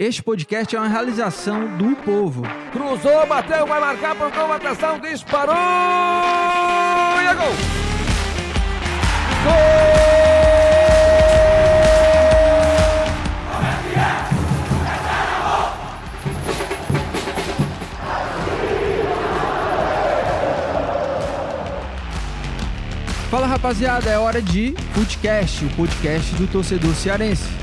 Este podcast é uma realização do povo. Cruzou, bateu, vai marcar, procurou atenção, disparou! E é gol! Fala rapaziada, é hora de podcast, o podcast do torcedor cearense.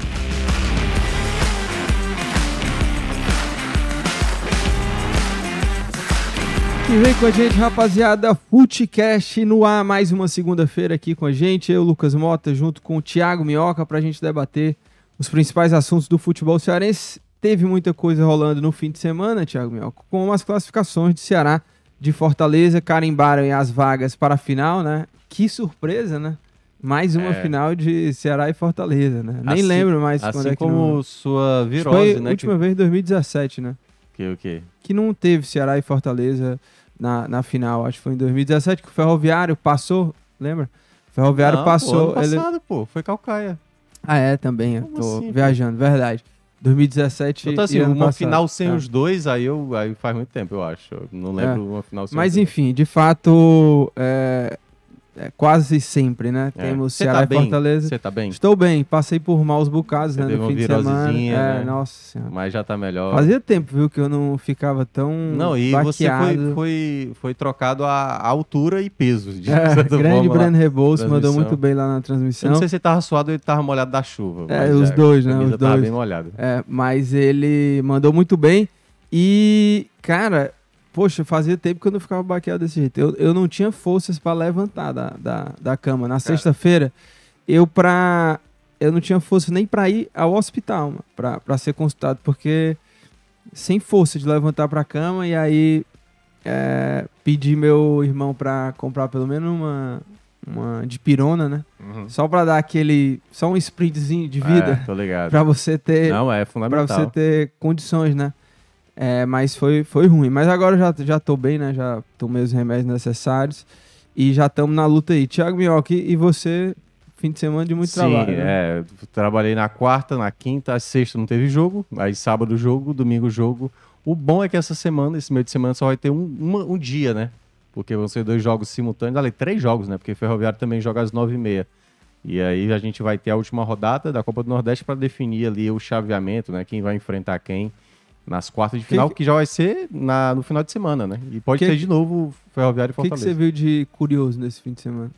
Vem com a gente, rapaziada, Footcast no ar, mais uma segunda-feira aqui com a gente, eu, Lucas Mota, junto com o Thiago Minhoca, pra gente debater os principais assuntos do futebol cearense. Teve muita coisa rolando no fim de semana, Thiago Minhoca, com as classificações de Ceará de Fortaleza, carimbaram as vagas para a final, né? Que surpresa, né? Mais uma É. final de Ceará e Fortaleza, né? Nem Assim- lembro mais quando Assim é que como não... sua que virose, Foi a né? última vez em 2017, né? Que, que o quê? que não teve Ceará e Fortaleza na, na final. Acho que foi em 2017 que o Ferroviário passou, lembra? O Ferroviário Não, passou. Pô, ano ele... passado, pô, foi Calcaia. Ah, é, também. Eu tô assim, viajando, verdade. 2017 Então, assim, uma passado. final sem É. os dois, aí, eu, aí faz muito tempo, eu acho. Eu não lembro uma final sem Mas os dois. enfim, de fato, é, é quase sempre, né? É. Temos Cê Ceará tá e? Fortaleza. Estou bem, Estou bem, passei por maus bocados, Você né? No fim de semana. É, né? nossa senhora. mas já tá melhor. Fazia tempo, viu, que eu não ficava tão Não, e você baqueado. foi, foi, foi trocado a altura e peso. De É, grande. Breno Rebouças mandou muito bem lá na Eu transmissão. não sei se ele tava suado ou ele tava molhado da chuva. É, os dois, né, os tava dois. bem molhada. É, mas ele mandou muito bem. E, cara, poxa, fazia tempo que eu não ficava baqueado desse jeito. Eu, eu não tinha forças pra levantar da, da, da cama. Na sexta-feira, eu pra. Eu não tinha força nem pra ir ao hospital, pra ser consultado, porque sem força de levantar pra cama. E aí é, pedi meu irmão pra comprar pelo menos uma, uma de pirona, né? Uhum. Só pra dar aquele. Só um sprintzinho de vida. É, tô ligado. Pra você ter Não, é Pra fundamental. você ter condições, né? É, mas foi, foi ruim. Mas agora eu já, já tô bem, né? Já tomei os remédios necessários e já estamos na luta aí. Tiago Minhoca, e você, fim de semana de muito Sim, trabalho. né? é. Trabalhei na quarta, na quinta, sexta não teve jogo. Aí sábado jogo, domingo jogo. O bom é que essa semana, esse meio de semana, só vai ter um, uma- um dia, né? Porque vão ser dois jogos simultâneos. Ali, três jogos, né? Porque Ferroviário também joga às nove e meia. E aí a gente vai ter a última rodada da Copa do Nordeste para definir ali o chaveamento, né? Quem vai enfrentar quem nas quartas de final, que- que, já vai ser na, no final de semana, né? E pode Que- ser de novo Ferroviário e O que, que Fortaleza. você viu de curioso nesse fim de semana?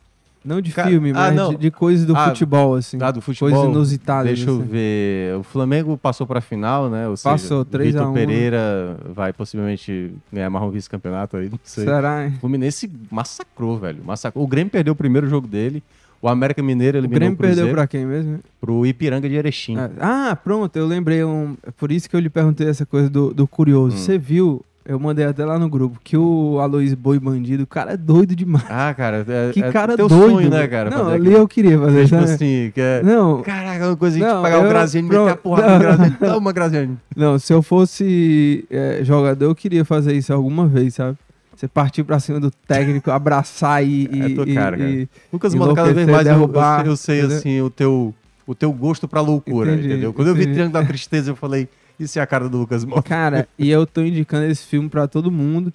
Não de Cara, filme, ah, mas de, de coisas do Ah, futebol, assim. Ah, do futebol. Coisas inusitadas. Deixa eu assim. ver. O Flamengo passou para a final, né? Ou Passou, seja, 3 a Vitor 1, Pereira vai possivelmente ganhar mais um vice-campeonato aí, não sei. Será, hein? O Fluminense massacrou, velho. Massacrou. O Grêmio perdeu o primeiro jogo dele. O América Mineiro O eliminou Grêmio o Cruzeiro perdeu pra quem mesmo? pro Ipiranga de Erechim. É. Ah, pronto, eu lembrei. Um... é Por isso que eu lhe perguntei essa coisa do, do curioso. Hum. Você viu, eu mandei até lá no grupo, que o Aloysio Boi Bandido, o cara é doido demais. Ah, cara, é, Que é cara teu doido. sonho, né, cara? Não, ali eu queria fazer tipo isso. assim, que é... Não, Caraca, uma coisa de Não, pegar eu- o Graziani, meter a porrada no Graziani. Toma, Graziani. não, se eu fosse é, jogador, eu queria fazer isso alguma vez, sabe? Você partir pra cima do técnico, abraçar e. É e, tua e- cara, cara. e- Lucas Mota, cada vez mais eu, eu derrubar, sei, eu sei, entendeu? assim, o teu, o teu gosto pra loucura, Entendi, entendeu? Quando eu vi entendi. Triângulo da Tristeza, eu falei, isso é a cara do Lucas Mota. Cara, e eu tô indicando esse filme pra todo mundo.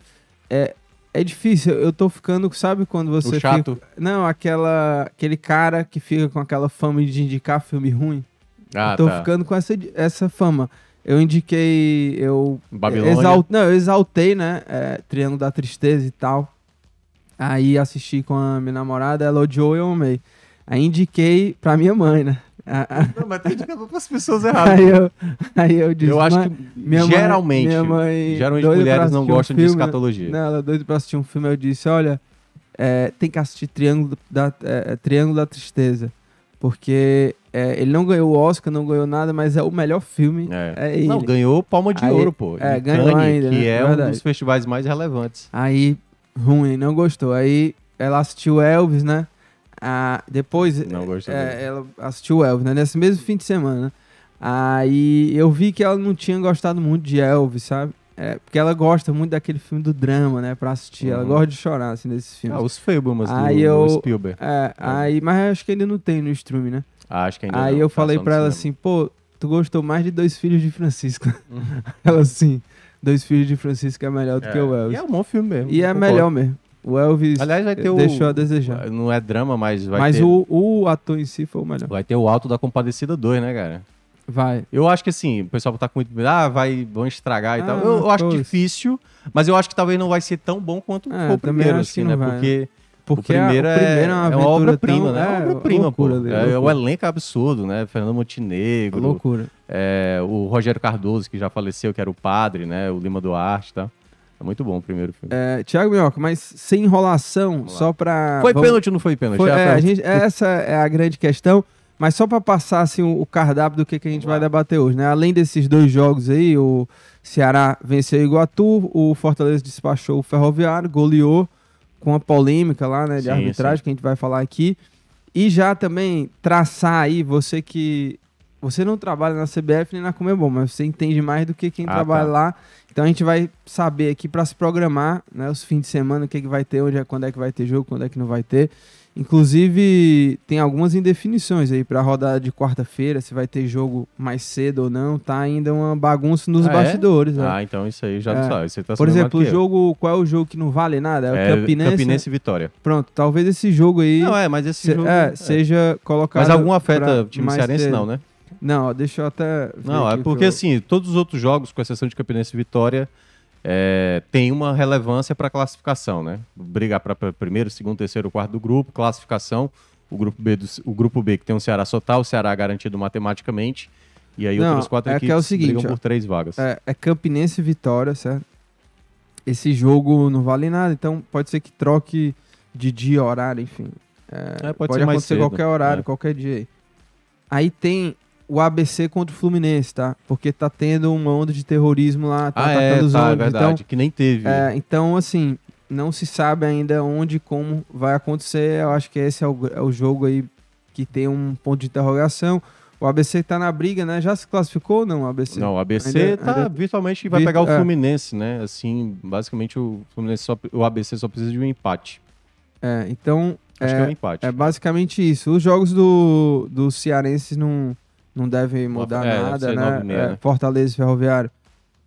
É, é difícil, eu tô ficando, sabe quando você o chato. fica. Não, aquela, aquele cara que fica com aquela fama de indicar filme ruim. Ah, eu tô tá. ficando com essa, essa fama. Eu indiquei. Eu Babilônia. exal- não, eu exaltei, né? é, Triângulo da Tristeza e tal. Aí assisti com a minha namorada, ela odiou e eu amei. Aí indiquei pra minha mãe, né? Não, mas tá indicando pras pessoas erradas. Aí eu, aí eu disse. eu acho "Mãe, que minha mãe- geralmente, minha mãe geralmente mulheres não assistir um gostam de filme, né? escatologia. Não, ela é doida pra assistir um filme. Eu disse: olha, é, tem que assistir Triângulo da, é, Triângulo da Tristeza. Porque é, ele não ganhou o Oscar, não ganhou nada, mas é o melhor filme. É. É ele. Não, ganhou palma de Aí- ouro, pô. é, ganhou Cannes, ainda, que né? é um Verdade. dos festivais mais relevantes. Aí, ruim, não gostou. Aí ela assistiu Elvis, né? Ah, depois Não gostou é, dele. ela assistiu Elvis, né? Nesse mesmo fim de semana. né? Aí eu vi que ela não tinha gostado muito de Elvis, sabe? É, porque ela gosta muito daquele filme do drama, né? Pra assistir. Ela Uhum. gosta de chorar, assim, nesses filmes. Ah, os Fablemans do, Aí do eu- Spielberg. É, aí, mas acho que ainda não tem no streaming, né? Ah, acho que ainda aí não, eu tá falei pra ela cinema. assim, pô, tu gostou mais de Dois Filhos de Francisco. Ela assim, Dois Filhos de Francisco é melhor do que o E Elvis. é um bom filme mesmo. E é concordo. melhor mesmo. O Elvis Aliás, vai ter o. deixou a desejar. Não é drama, mas vai Mas ter. o, o ator em si foi o melhor. Vai ter o Alto da Compadecida 2, né, cara? Vai. Eu acho que assim, o pessoal tá com muito medo. Ah, vai, vão estragar e Ah, tal. Eu, eu acho difícil, mas eu acho que talvez não vai ser tão bom quanto É, o primeiro, assim, né? vai. Porque Porque o primeiro, a, é, o primeiro é uma, é uma aventura obra-prima, né? É uma É, obra-prima, pô. dele, É, o loucura. elenco é absurdo, né? Fernando Montenegro, Loucura. é, o Rogério Cardoso, que já faleceu, que era o padre, né? O Lima Duarte, tá? É muito bom o primeiro filme. É, Tiago Minhoca, mas sem enrolação, só pra. foi vamos- pênalti ou não foi pênalti? Foi- É a é, a pergunta. gente- essa é a grande questão. Mas só pra passar assim, o, cardápio do que, que a gente vai debater hoje, né? Além desses dois jogos aí, o Ceará venceu o Iguatu, o Fortaleza despachou o Ferroviário, goleou com a polêmica lá, né, de Sim, arbitragem, sim. que a gente vai falar aqui. E já também traçar aí, você que. Você não trabalha na CBF nem na Comebol, mas você entende mais do que quem Ah, trabalha tá. lá. Então a gente vai saber aqui para se programar, né, os fins de semana, o que, que vai ter, onde é, quando é que vai ter jogo, quando é que não vai ter. Inclusive, tem algumas indefinições aí para a rodada de quarta-feira, se vai ter jogo mais cedo ou não. Tá ainda uma bagunça nos Ah, é? bastidores. né? Ah, então isso aí já É. não sabe. Você tá Por exemplo, o jogo. Qual é o jogo que não vale nada? É o É, Campinense. Campinense e Vitória. Pronto, talvez esse jogo aí Não, é, mas esse se- jogo... é, é. seja colocado. Mas algum afeta o time cearense, cedo. não, né? Não, ó, deixa eu até. Não, é porque pro- assim, todos os outros jogos, com exceção de Campinense e Vitória, é, tem uma relevância para classificação, né? Brigar para primeiro, segundo, terceiro, quarto do grupo, classificação. O grupo B, do- o grupo B que tem o Ceará só tá, o Ceará garantido matematicamente. E aí Não, outras quatro é que equipes é o seguinte, brigam por três vagas. É, é Campinense e Vitória, certo? Esse jogo não vale nada, então pode ser que troque de dia, horário, enfim. É, É, pode pode acontecer cedo, qualquer horário, é. qualquer dia aí. Aí tem o ABC contra o Fluminense, tá? Porque tá tendo uma onda de terrorismo lá, tá ah, é, atacando os tá, é ônibus. verdade. que nem teve. Então, é, então, assim, não se sabe ainda onde e como vai acontecer. Eu acho que esse é o, é o jogo aí que tem um ponto de interrogação. O ABC tá na briga, né? Já se classificou ou não, o ABC? Não, o ABC Ainda- tá ainda- virtualmente vai pegar o é. Fluminense, né? Assim, basicamente o Fluminense só, o ABC só precisa de um empate. É, então, Acho É, que é um empate. É basicamente isso. Os jogos do, do Cearense não, não devem mudar É, deve nada, ser né? nove e meia, É, né? Fortaleza e Ferroviário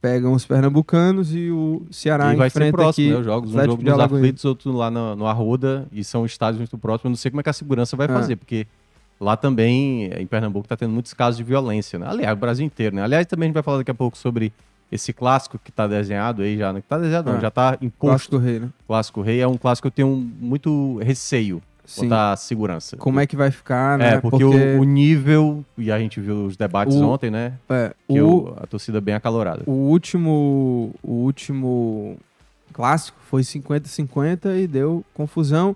pegam os pernambucanos e o Ceará e vai ser enfrenta próximo, aqui né? Os jogos, um jogo nos Alagoinhas. aflitos, outro lá no, no Arruda, e são estádios muito próximos. Eu não sei como é que a segurança vai É. fazer, porque lá também, em Pernambuco, tá tendo muitos casos de violência, né? Aliás, o Brasil inteiro, né? Aliás, também a gente vai falar daqui a pouco sobre esse clássico que tá desenhado aí já, né? Que tá desenhado, não, É. já tá imposto. Clássico Rei, né? Clássico Rei é um clássico que eu tenho muito receio Sim. botar segurança. Como é que vai ficar, né? É, porque, O, o nível, e a gente viu os debates O- ontem, né? é, Que o, o- a torcida bem acalorada. o último o último clássico foi 50-50 e deu confusão.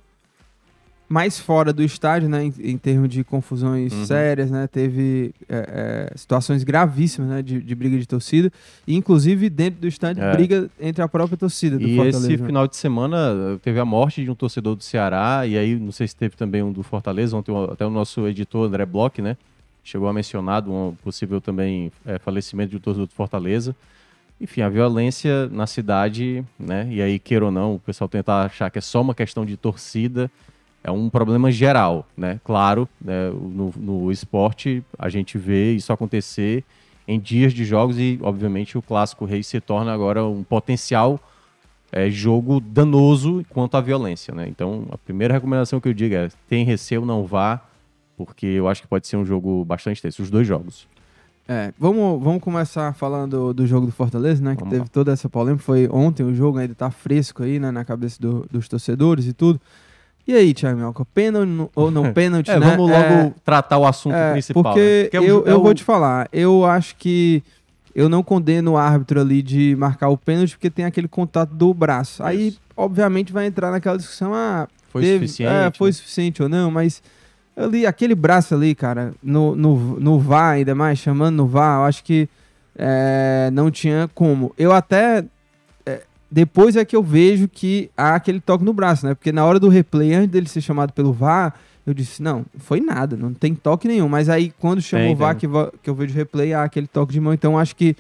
Mais fora do estádio, né? Em, em termos de confusões Uhum. sérias, né? Teve é, é, situações gravíssimas, né? De, de briga de torcida. E, inclusive, dentro do estádio, É. briga entre a própria torcida do E Fortaleza. esse final de semana teve a morte de um torcedor do Ceará, e aí não sei se teve também um do Fortaleza, ontem até o nosso editor André Bloch, né? Chegou a mencionar um possível também eh, falecimento de um torcedor do Fortaleza. Enfim, a violência na cidade, né? E aí, queira ou não, o pessoal tenta achar que é só uma questão de torcida, é um problema geral, né? Claro, né, no, no esporte a gente vê isso acontecer em dias de jogos e, obviamente, o Clássico Rei se torna agora um potencial é, jogo danoso quanto à violência, né? Então, a primeira recomendação que eu digo é: tem receio, não vá, porque eu acho que pode ser um jogo bastante tenso, os dois jogos. É, vamos, vamos começar falando do jogo do Fortaleza, né? Que Vamos teve lá. toda essa polêmica. Foi ontem o jogo, ainda tá fresco aí, né? Na cabeça do- dos torcedores e tudo. E aí, Thiago Minhoca, pênalti ou não pênalti, É, né? vamos logo É, tratar o assunto é, principal. Porque né? Que é eu, é eu o- vou te falar, eu acho que eu não condeno o árbitro ali de marcar o pênalti porque tem aquele contato do braço. Aí, Isso. obviamente, vai entrar naquela discussão, ah, Foi teve- suficiente. É, foi né? suficiente ou não, mas ali, aquele braço ali, cara, no, no, no VAR ainda mais, chamando no VAR, eu acho que é, não tinha como. Eu até. É, depois é que eu vejo que há aquele toque no braço, né? Porque na hora do replay, antes dele ser chamado pelo VAR, eu disse, não, foi nada, não tem toque nenhum. Mas aí, quando chama Tem, o VAR, que, que eu vejo o replay, há aquele toque de mão. Então, acho que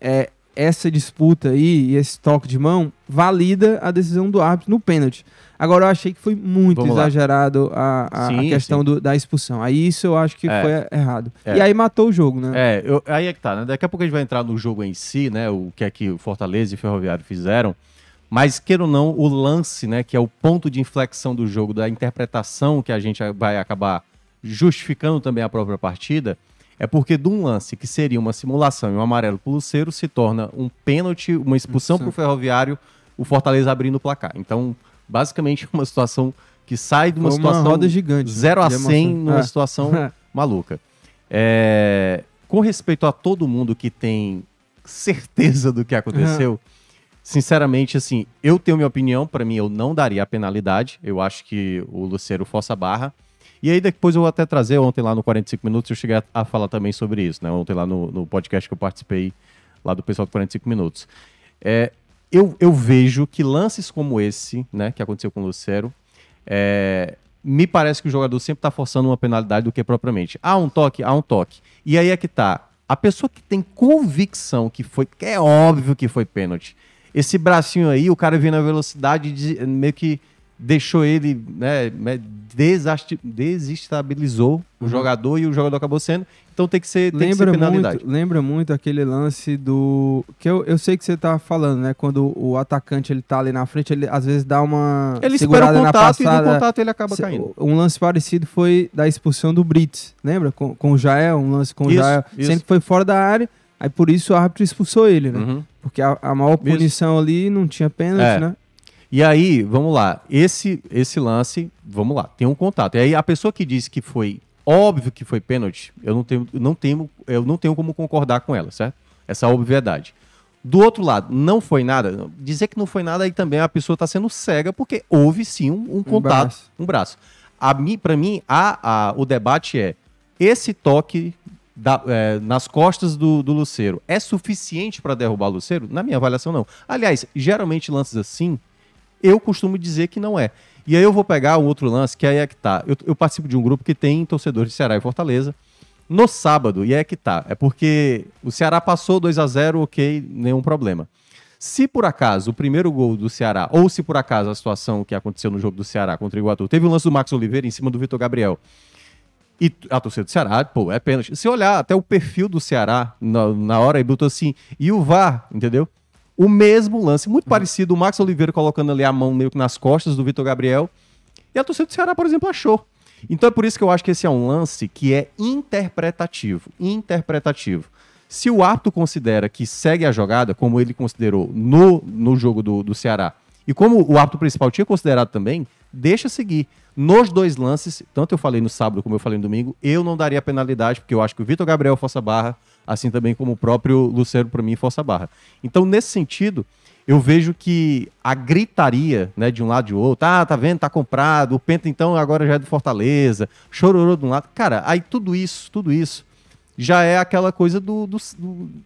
é, essa disputa aí e esse toque de mão valida a decisão do árbitro no pênalti. Agora eu achei que foi muito Vamos exagerado a, a- a Sim, questão sim. do- da expulsão. Aí isso eu acho que É. foi errado. É. E aí matou o jogo, né? É, eu- aí é que tá, né? Daqui a pouco a gente vai entrar no jogo em si, né? O que é que o Fortaleza e o Ferroviário fizeram. Mas, queira ou não, o lance, né? Que é o ponto de inflexão do jogo, da interpretação que a gente vai acabar justificando também a própria partida, é porque de um lance que seria uma simulação e um amarelo pro Luceiro se torna um pênalti, uma expulsão pro Ferroviário, o Fortaleza abrindo o placar. Então, basicamente, uma situação que sai de uma Foi uma situação roda gigante, 0 a de 100 emoção. numa É. situação maluca. É, com respeito a todo mundo que tem certeza do que aconteceu, sinceramente, assim, eu tenho minha opinião, para mim eu não daria a penalidade, eu acho que o Luceiro força a barra. E aí depois eu vou até trazer, ontem lá no 45 Minutos, eu cheguei a, a falar também sobre isso, né? Ontem lá no, no podcast que eu participei, lá do pessoal do 45 Minutos. É, eu, eu vejo que lances como esse, né, que aconteceu com o Lucero, é, me parece que o jogador sempre está forçando uma penalidade do que propriamente. Há um toque, há um toque. E aí é que tá. A pessoa que tem convicção que foi, que é óbvio que foi pênalti. Esse bracinho aí, o cara veio na velocidade de, meio que deixou ele, né, né, desestabilizou o jogador e o jogador acabou sendo. Então tem que ser, tem que ser Lembra penalidade. muito, lembra muito aquele lance do. Que eu, eu sei que você tá falando, né? Quando o atacante ele tá ali na frente, ele às vezes dá uma. Ele espera segurada o na contato e no passada. contato ele acaba caindo. Um lance parecido foi da expulsão do Brits, lembra? Com, com o Jael, um lance com o Isso, Jael. isso. Sempre foi fora da área, aí por isso o árbitro expulsou ele, né? Uhum. Porque a, a maior Isso. punição ali não tinha pênalti, É. né? E aí, vamos lá. Esse esse lance, vamos lá, tem um contato. E aí a pessoa que disse que foi óbvio que foi pênalti, eu não tenho, eu não tenho, eu não tenho como concordar com ela, certo? Essa obviedade. Do outro lado, não foi nada. Dizer que não foi nada aí também a pessoa está sendo cega porque houve sim um, um contato, braço. um braço. A mim, para mim, a, a- o debate é esse toque da- é, nas costas do, do Luceiro é suficiente para derrubar o Luceiro? Na minha avaliação, não. Aliás, geralmente lances assim, eu costumo dizer que não é. E aí eu vou pegar um outro lance, que aí é que tá. Eu, eu participo de um grupo que tem torcedores de Ceará e Fortaleza. No sábado, e é que tá. É porque o Ceará passou 2 a 0 ok, nenhum problema. Se por acaso o primeiro gol do Ceará, ou se por acaso a situação que aconteceu no jogo do Ceará contra o Iguatu, teve o lance do Max Oliveira em cima do Vitor Gabriel. E a torcida do Ceará, pô, é pênalti. Se olhar até o perfil do Ceará na, na hora, aí botou assim, e o VAR, entendeu? O mesmo lance, muito parecido, o Max Oliveira colocando ali a mão meio que nas costas do Vitor Gabriel. E a torcida do Ceará, por exemplo, achou. Então é por isso que eu acho que esse é um lance que é interpretativo. Interpretativo. Se o árbitro considera que segue a jogada, como ele considerou no, no jogo do, do Ceará, e como o árbitro principal tinha considerado também, deixa seguir. Nos dois lances, tanto eu falei no sábado como eu falei no domingo, eu não daria penalidade, porque eu acho que o Vitor Gabriel força barra, assim também como o próprio Lucero, para mim, força barra. Então, nesse sentido, eu vejo que a gritaria, né, de um lado e de outro, ah, tá vendo, tá comprado, o Penta então agora já é do Fortaleza, chororô de um lado. Cara, aí tudo isso, tudo isso, já é aquela coisa do, do,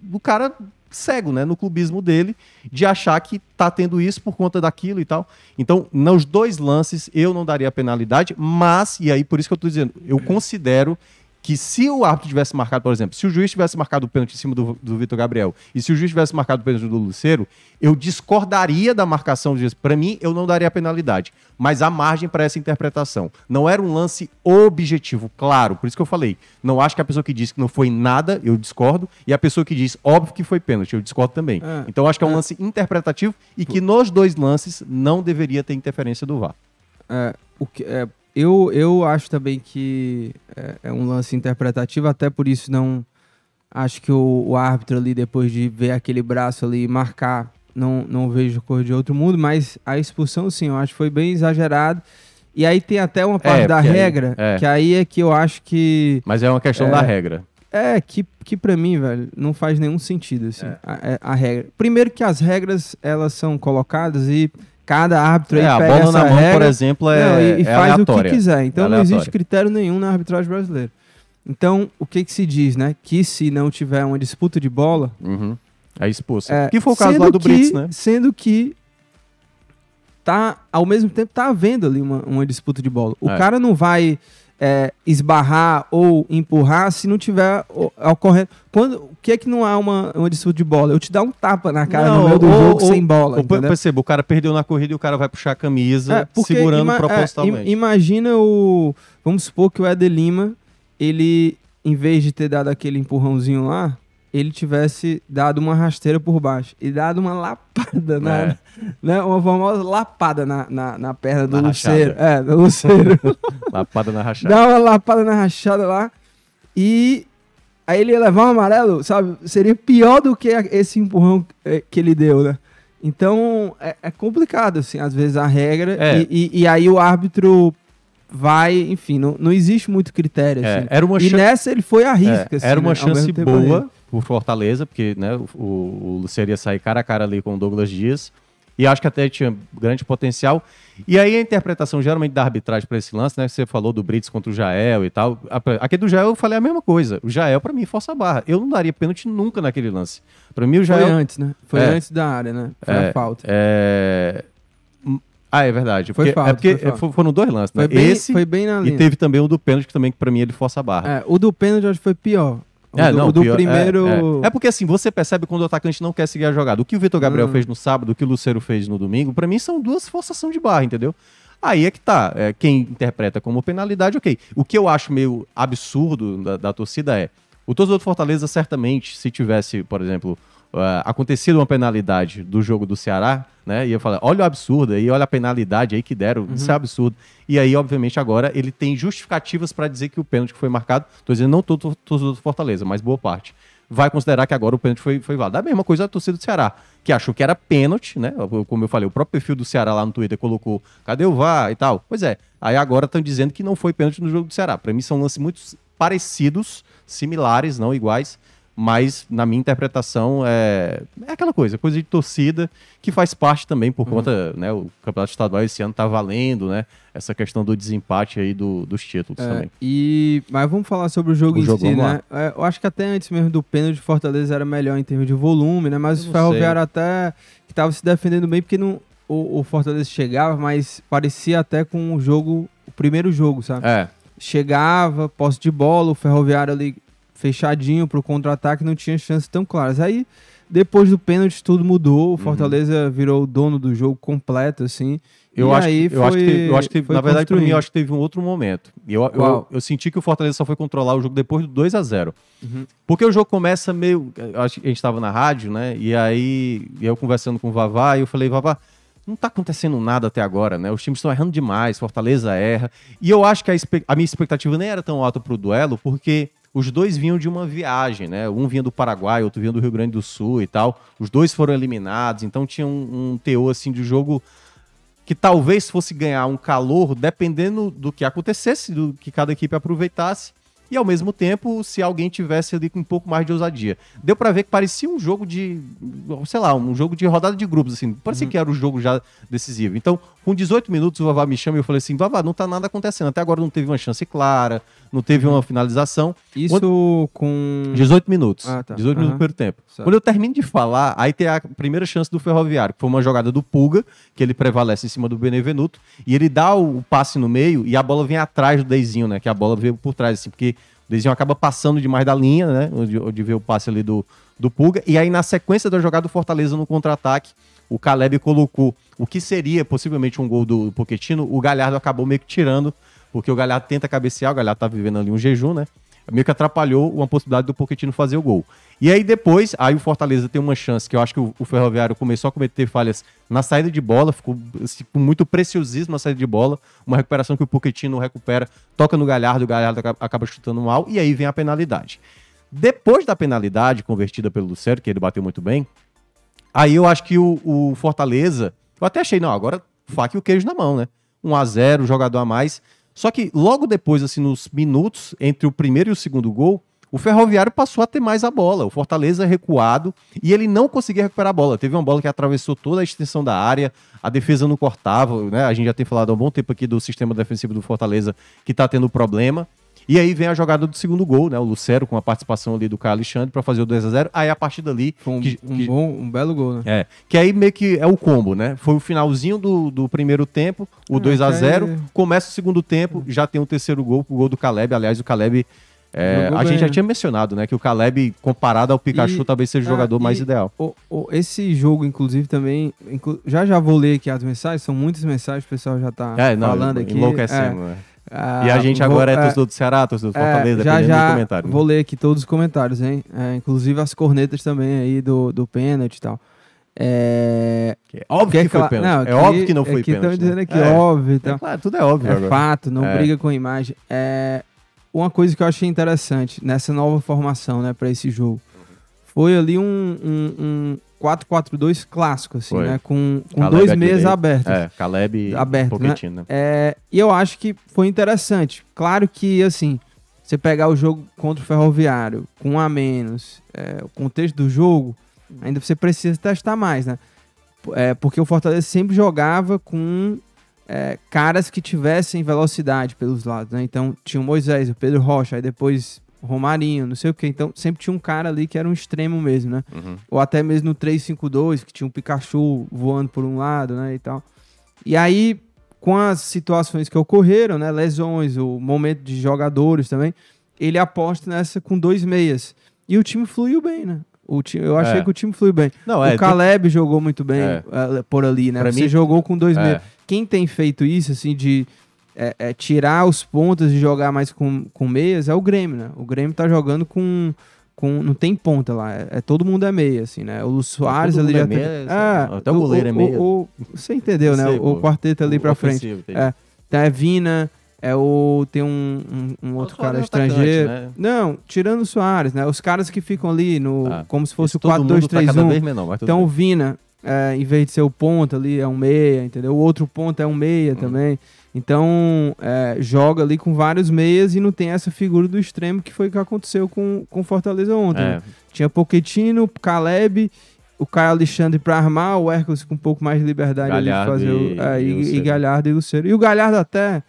do- cara cego, né, no clubismo dele, de achar que tá tendo isso por conta daquilo e tal. Então, nos dois lances, eu não daria penalidade, mas, e aí por isso que eu tô dizendo, eu considero que se o árbitro tivesse marcado, por exemplo, se o juiz tivesse marcado o pênalti em cima do, do Vitor Gabriel e se o juiz tivesse marcado o pênalti do Luceiro, eu discordaria da marcação do juiz. Para mim, eu não daria a penalidade, mas há margem para essa interpretação. Não era um lance objetivo, claro, por isso que eu falei. Não acho que a pessoa que disse que não foi nada, eu discordo, e a pessoa que diz óbvio que foi pênalti, eu discordo também. É, então eu acho que é um lance interpretativo e que nos dois lances não deveria ter interferência do VAR. É, o que, é, eu, eu acho também que é, é um lance interpretativo, até por isso não acho que o, o árbitro ali, depois de ver aquele braço ali marcar, não, não vejo cor de outro mundo, mas a expulsão, sim, eu acho que foi bem exagerado. E aí tem até uma parte É, da porque aí- regra, é. que aí é que eu acho que. Mas é uma questão É. da regra. É, que, que pra mim, velho, não faz nenhum sentido, assim, É. a, é- a regra. Primeiro que as regras, elas são colocadas e cada árbitro É, aí a pega bola essa na mão, regra, por exemplo, é, não, e, e é faz o que aleatória. quiser. Então É não existe aleatória. critério nenhum na arbitragem brasileira. Então, o que que se diz, né? Que se não tiver uma disputa de bola, Uhum. É expulso. é, que foi o caso lá do que- Brits, né? Sendo que tá, ao mesmo tempo, tá havendo ali uma, uma disputa de bola. O É. cara não vai é, esbarrar ou empurrar se não tiver ocorrendo. Quando, o que é que não há uma, uma disputa de bola? Eu te dar um tapa na cara Não, no meio do ou- jogo ou- sem bola. Ou, perceba, o cara perdeu na corrida e o cara vai puxar a camisa, É, porque segurando ima- é, propositalmente. im- imagina o. Vamos supor que o Éder Lima, ele, em vez de ter dado aquele empurrãozinho lá, ele tivesse dado uma rasteira por baixo e dado uma lapada na. É. Né, uma famosa lapada na, na, na perna do Na Luceiro. rachada. É, do Luceiro. Lapada na rachada. Dá uma lapada na rachada lá e. Aí ele ia levar um amarelo, sabe? Seria pior do que esse empurrão eh, que ele deu, né? Então é, é complicado, assim, às vezes a regra. É. E, e- e aí o árbitro vai, enfim, não, não existe muito critério. É, assim. era uma e chan- nessa ele foi a risca. É, assim, era uma né? Chance ali. Por Fortaleza, porque né, o, o ia sair cara a cara ali com o Douglas Dias. E acho que até tinha grande potencial. E aí a interpretação geralmente da arbitragem para esse lance, né? Você falou do Brits contra o Jael e tal. Aqui do Jael eu falei a mesma coisa. O Jael, para mim, força a barra. Eu não daria pênalti nunca naquele lance. Para mim, o Foi Jael. antes, né? Foi É. antes da área, né? Foi a falta. É... Ah, é verdade. Foi Porque- falta, é porque foi falta. fo- foram dois lances, né? Foi bem, Esse foi bem na e linha. teve também o do pênalti, que também, para mim, ele força a barra. É, o do pênalti eu acho que foi pior. É, do, não, do pior- é, primeiro. É, É porque assim, você percebe quando o atacante não quer seguir a jogada. O que o Vitor Gabriel Hum. fez no sábado, o que o Lucero fez no domingo, pra mim são duas forçação de barra, entendeu? Aí é que tá. É, quem interpreta como penalidade, ok. O que eu acho meio absurdo da, da torcida é. O torcedor do Fortaleza, certamente, se tivesse, por exemplo, ah, acontecido uma penalidade do jogo do Ceará, né? Ia falar, olha o absurdo aí, olha a penalidade aí que deram, isso é absurdo. E aí, obviamente, agora ele tem justificativas para dizer que o pênalti que foi marcado, tô dizendo não todo torcedor do Fortaleza, mas boa parte, vai considerar que agora o pênalti foi, foi válido. A mesma coisa a torcida do Ceará, que achou que era pênalti, né? Como eu falei, o próprio perfil do Ceará lá no Twitter colocou, cadê o VAR e tal? Pois é, aí agora estão dizendo que não foi pênalti no jogo do Ceará. Para mim são lances muito parecidos, similares, não iguais, mas na minha interpretação é, é aquela coisa, coisa de torcida que faz parte também por conta, né, o Campeonato Estadual esse ano tá valendo, né, essa questão do desempate aí do- dos títulos É, também. e, mas vamos falar sobre o jogo O em jogo, si, né? É, eu acho que até antes mesmo do pênalti, Fortaleza era melhor em termos de volume, né? Mas o Ferroviário até que tava se defendendo bem, porque não, o, o Fortaleza chegava, mas parecia até com o jogo, o primeiro jogo, sabe? É, Chegava, posse de bola, o Ferroviário ali fechadinho pro contra-ataque, não tinha chances tão claras. Aí, depois do pênalti, tudo mudou, o Fortaleza virou o dono do jogo completo, assim. Eu e acho, aí que, eu acho que foi- teve, eu acho que teve- na verdade, para mim, eu acho que teve um outro momento. Eu, eu, Qual? eu senti que o Fortaleza só foi controlar o jogo depois do 2 a 0 Uhum. Porque o jogo começa meio. eu A gente estava na rádio, né? E aí eu conversando com o Vavá, e eu falei, Vavá, não tá acontecendo nada até agora, né? Os times estão errando demais, Fortaleza erra. E eu acho que a, a minha expectativa nem era tão alta pro duelo, porque os dois vinham de uma viagem, né? Um vinha do Paraguai, outro vinha do Rio Grande do Sul e tal. Os dois foram eliminados, então tinha um, um teor assim de jogo que talvez fosse ganhar um calor dependendo do que acontecesse, do que cada equipe aproveitasse. E ao mesmo tempo, se alguém tivesse ali com um pouco mais de ousadia. Deu pra ver que parecia um jogo de, sei lá, um jogo de rodada de grupos, assim. Parecia que era o jogo já decisivo. Então, com 18 minutos, o Vavá me chama e eu falei assim: Vavá, não tá nada acontecendo. Até agora não teve uma chance clara, não teve uma finalização. Isso com. 18 minutos. Ah, tá. 18 minutos Aham. no primeiro tempo. Certo. Quando eu termino de falar, aí tem a primeira chance do Ferroviário, que foi uma jogada do Pulga, que ele prevalece em cima do Benevenuto, e ele dá o passe no meio e a bola vem atrás do Deizinho, né? Que a bola veio por trás, assim, porque o Deizinho acaba passando demais da linha, né? Onde vê o passe ali do, do Pulga. E aí, na sequência da jogada do Fortaleza no contra-ataque, o Caleb colocou o que seria possivelmente um gol do Poquetino, o Galhardo acabou meio que tirando, porque o Galhardo tenta cabecear, o Galhardo tá vivendo ali um jejum, né? meio que atrapalhou uma possibilidade do Pochettino fazer o gol. E aí depois, aí o Fortaleza tem uma chance, que eu acho que o, o Ferroviário começou a cometer falhas na saída de bola, ficou assim, com muito preciosismo na saída de bola, uma recuperação que o Pochettino recupera, toca no Galhardo, o Galhardo acaba, chutando mal, e aí vem a penalidade. Depois da penalidade convertida pelo Lucero, que ele bateu muito bem, aí eu acho que o, o Fortaleza, eu até achei, não, agora faca e o queijo na mão, né? 1 a 0 jogador a mais. Só que logo depois, assim, nos minutos entre o primeiro e o segundo gol, o Ferroviário passou a ter mais a bola. O Fortaleza recuado e ele não conseguia recuperar a bola. Teve uma bola que atravessou toda a extensão da área, a defesa não cortava, né? A gente já tem falado há um bom tempo aqui do sistema defensivo do Fortaleza que tá tendo problema. E aí vem a jogada do segundo gol, né? O Lucero com a participação ali do Caio Alexandre para fazer o 2 a 0 Aí a partir dali. Foi um, que- um que- bom, um belo gol, né? é, que aí meio que é o combo, né? Foi o finalzinho do, do primeiro tempo, o É, 2 a que 0 aí- começa o segundo tempo, já tem o terceiro gol, o gol do Caleb. Aliás, o Caleb. É, a gente já tinha mencionado, né? Que o Caleb, comparado ao Pikachu, E- talvez seja o Ah, jogador mais e ideal. o- o- esse jogo, inclusive, também. inclu- já já vou ler aqui as mensagens, são muitas mensagens, o pessoal já tá É, não, falando aqui. enlouquecendo, É, né? ah, E a gente vou- agora é, é, torcedor do Ceará, torcedor do é, Fortaleza, já já comentário. né? vou ler aqui todos os comentários, hein? É, inclusive as cornetas também aí do, do pênalti e tal. É, É óbvio que, foi cla- pênalti. é aqui- óbvio que não foi aqui pênalti. estão dizendo né? aqui, é, óbvio e é claro, tudo é óbvio É agora. fato, não É. briga com a imagem. É, uma coisa que eu achei interessante nessa nova formação, né, para esse jogo, foi ali um, um, um 4-4-2 clássico, assim, Foi. né, com, com Caleb dois meias abertos. É, Caleb Aberto, e Pochettino, né? É, e eu acho que foi interessante. Claro que, assim, você pegar o jogo contra o Ferroviário com um a menos, é, o contexto do jogo, ainda você precisa testar mais, né? É, porque o Fortaleza sempre jogava com é, caras que tivessem velocidade pelos lados, né? Então tinha o Moisés, o Pedro Rocha, aí depois o Romarinho, não sei o que. Então sempre tinha um cara ali que era um extremo mesmo, né? Uhum. ou até mesmo no 352, que tinha um Pikachu voando por um lado, né, e tal. E aí, com as situações que ocorreram, né, lesões, o momento de jogadores também, ele aposta nessa com dois meias. E o time fluiu bem, né? O time, eu achei É. que o time fluiu bem. Não, o é, Caleb jogou muito bem É. eh, por ali, né? Pra Você mim- jogou com dois É. meias. Quem tem feito isso, assim, de é, é, tirar os pontos e jogar mais com, com meias é o Grêmio, né? O Grêmio tá jogando com. com não tem ponta lá. É, é- todo mundo é meia, assim, né? O Soares ali mundo já é tem. meia, Ah, até o goleiro é meia. o- você entendeu, né? Sei, o, o pô. quarteto ali pra frente. É. Então é Vina, é o. Tem um, um- um outro cara é estrangeiro. né? Não, tirando o Soares, né? Os caras que ficam ali no. Ah, como se fosse o todo mundo tá cada 4-2-3-1. vez menor, mas tudo Então o bem. Vina, é, em vez de ser o ponta ali, é um meia, entendeu? O outro ponta é um Hum. meia também. Então, é, joga ali com vários meias e não tem essa figura do extremo que foi o que aconteceu com com Fortaleza ontem. né? É, Tinha Pochettino, Caleb, o Caio Alexandre pra armar, o Hércules com um pouco mais de liberdade ali de Galhardo fazer o, e- é, e e, Lucero. e Galhardo e Luceiro. E o Galhardo até,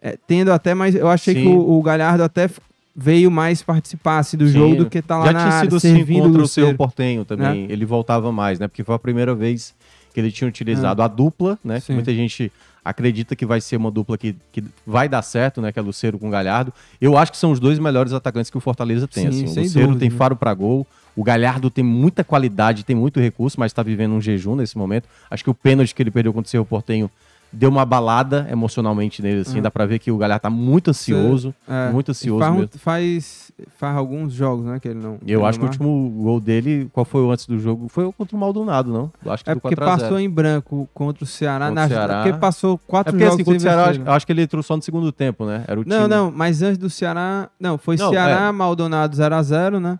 é, tendo até mais. Eu achei Sim. que o, o Galhardo até veio mais participar assim, do Sim. jogo do que tá lá Já na tinha área, sido assim contra o seu. Portenho também. Ele voltava mais, né? Porque foi a primeira vez que ele tinha utilizado a dupla, né? Que Sim. muita gente acredita que vai ser uma dupla que, que vai dar certo, né? Que é Luceiro com Galhardo. Eu acho que são os dois melhores atacantes que o Fortaleza tem. Sim, assim. O sem Luceiro dúvida, tem faro para gol. O Galhardo tem muita qualidade, tem muito recurso, mas está vivendo um jejum nesse momento. Acho que o pênalti que ele perdeu contra o Cerro Portenho deu uma balada emocionalmente nele, assim. Ah. Dá pra ver que o Galhardo tá muito ansioso, É, muito ansioso faz, mesmo. faz, faz alguns jogos, né? Que ele não. Eu ele acho que o não último gol dele, qual foi o antes do jogo? Foi o contra o Maldonado, não? Eu acho que É porque 4 a 0. passou em branco contra o Ceará. Contra na, o Ceará. Porque passou É quatro porque jogos assim, contra o Ceará, acho, né? acho que ele entrou só no segundo tempo, né? Era o Não, time. não, mas antes do Ceará. Não, foi Não, Ceará, é. Maldonado 0x0, né?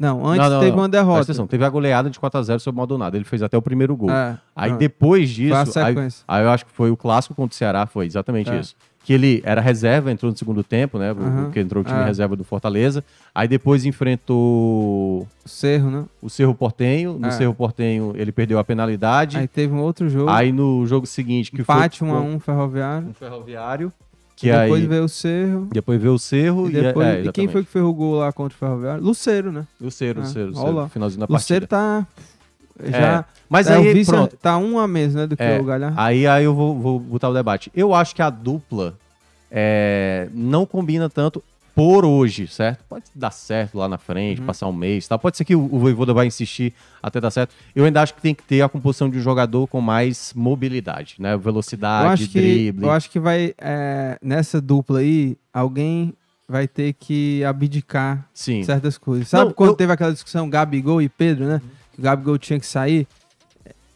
Não, antes Não, não, teve não. uma derrota. atenção, teve a goleada de 4x0 sobre o Maldonado. Ele fez até o primeiro gol. É, Aí ah, depois disso, aí, aí eu acho que foi o clássico contra o Ceará, foi exatamente É. isso. Que ele era reserva, entrou no segundo tempo, né? Aham. Porque entrou o time É. reserva do Fortaleza. Aí depois enfrentou O Cerro, né? o Cerro Portenho. No É. Cerro Portenho ele perdeu a penalidade. Aí teve um outro jogo. Aí no jogo seguinte, que empate foi 1x1 ferroviário. um ferroviário. Que E depois aí veio o Cerro. depois veio o Cerro E, e, depois, é, e quem foi que gol lá contra o Ferroviário? Luceiro, né? O Cerro, o Ah, Cerro, o olha Cerro, lá. finalzinho da Luceiro partida. tá. Já. Mas é, aí, o vice pronto. tá um a menos, né? Do que É, o Galhardo. Aí, aí eu vou, vou botar o debate. Eu acho que a dupla é, não combina tanto por hoje, certo? Pode dar certo lá na frente, Uhum. passar um mês, tá? Pode ser que o, o Voivoda vai insistir até dar certo. Eu ainda acho que tem que ter a composição de um jogador com mais mobilidade, né? Eu Velocidade, acho que, drible. eu acho que vai. é, nessa dupla aí, alguém vai ter que abdicar Sim. certas coisas. Sabe Não, quando eu- teve aquela discussão Gabigol e Pedro, né? Que o Gabigol tinha que sair.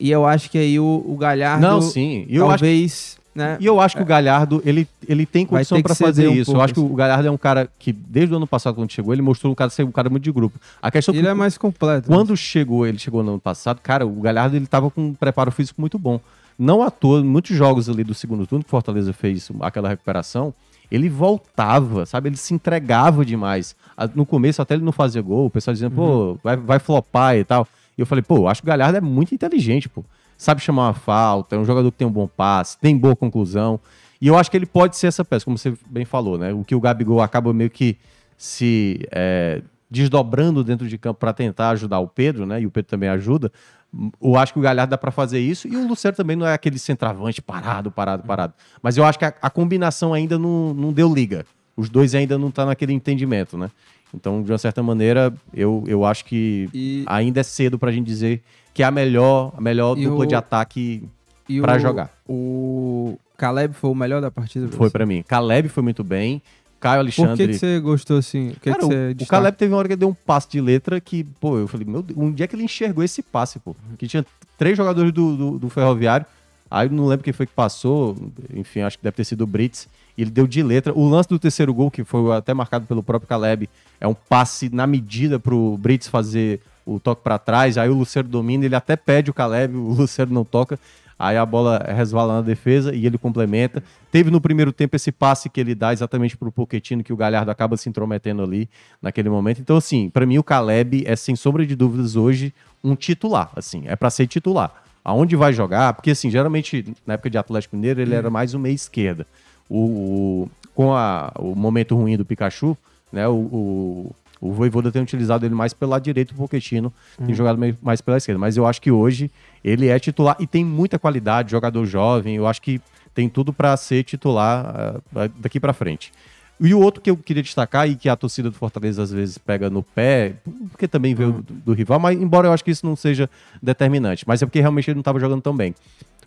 E eu acho que aí o, o Galhardo Não, sim. Eu talvez, né? E eu acho que o Galhardo, ele, ele tem condição ceder fazer um isso. eu acho que assim. o Galhardo é um cara que, desde o ano passado, quando chegou, ele mostrou um cara ser um cara muito de grupo. A questão é Ele que é mais completo. né? quando chegou, ele chegou no ano passado, cara, o Galhardo ele tava com um preparo físico muito bom. Não à toa, muitos jogos ali do segundo turno, que o Fortaleza fez aquela recuperação, ele voltava, sabe? Ele se entregava demais. No começo, até ele não fazia gol, o pessoal dizendo, Uhum. pô, vai, vai flopar e tal. E eu falei, pô, acho que o Galhardo é muito inteligente, pô. Sabe chamar uma falta, é um jogador que tem um bom passe, tem boa conclusão. E eu acho que ele pode ser essa peça, como você bem falou, né? O que o Gabigol acaba meio que se é, desdobrando dentro de campo para tentar ajudar o Pedro, né? E o Pedro também ajuda. Eu acho que o Galhardo dá para fazer isso e o Lucero também não é aquele centroavante parado, parado, parado. Mas eu acho que a, a combinação ainda não, não deu liga. Os dois ainda não estão tá naquele entendimento, né? Então, de uma certa maneira, eu, eu acho que E- ainda é cedo pra gente dizer que é a melhor, a melhor E dupla o- de ataque Pra o- jogar. O Caleb foi o melhor da partida. foi pra mim. Caleb foi muito bem. Caio Por que, Alexandre. que você gostou assim? O que, Cara, que o- o? Caleb teve uma hora que deu um passe de letra que, pô, eu falei, meu Deus, onde é que ele enxergou esse passe, pô? Que tinha três jogadores do, do, do Ferroviário, aí não lembro quem foi que passou, enfim, acho que deve ter sido o Brits, e ele deu de letra. O lance do terceiro gol, que foi até marcado pelo próprio Caleb, é um passe na medida pro Brits fazer o toque pra trás, aí o Lucero domina, ele até pede o Caleb, o Lucero não toca, aí a bola resvala na defesa e ele complementa. Teve no primeiro tempo esse passe que ele dá exatamente pro Pochettino, que o Galhardo acaba se intrometendo ali naquele momento. Então, assim, pra mim o Caleb é, sem sombra de dúvidas, hoje um titular, assim, é pra ser titular. Aonde vai jogar? Porque, assim, geralmente, na época de Atlético Mineiro, ele era mais um meia esquerda. O, o- com a- o momento ruim do Pikachu, né, o, o, o Voivoda tem utilizado ele mais pelo lado direito, o Pochettino tem jogado meio- mais pela esquerda. Mas eu acho que hoje ele é titular e tem muita qualidade, jogador jovem, eu acho que tem tudo para ser titular ah, daqui para frente. E o outro que eu queria destacar e que a torcida do Fortaleza às vezes pega no pé, porque também veio do, do rival, mas embora eu acho que isso não seja determinante, mas é porque realmente ele não estava jogando tão bem.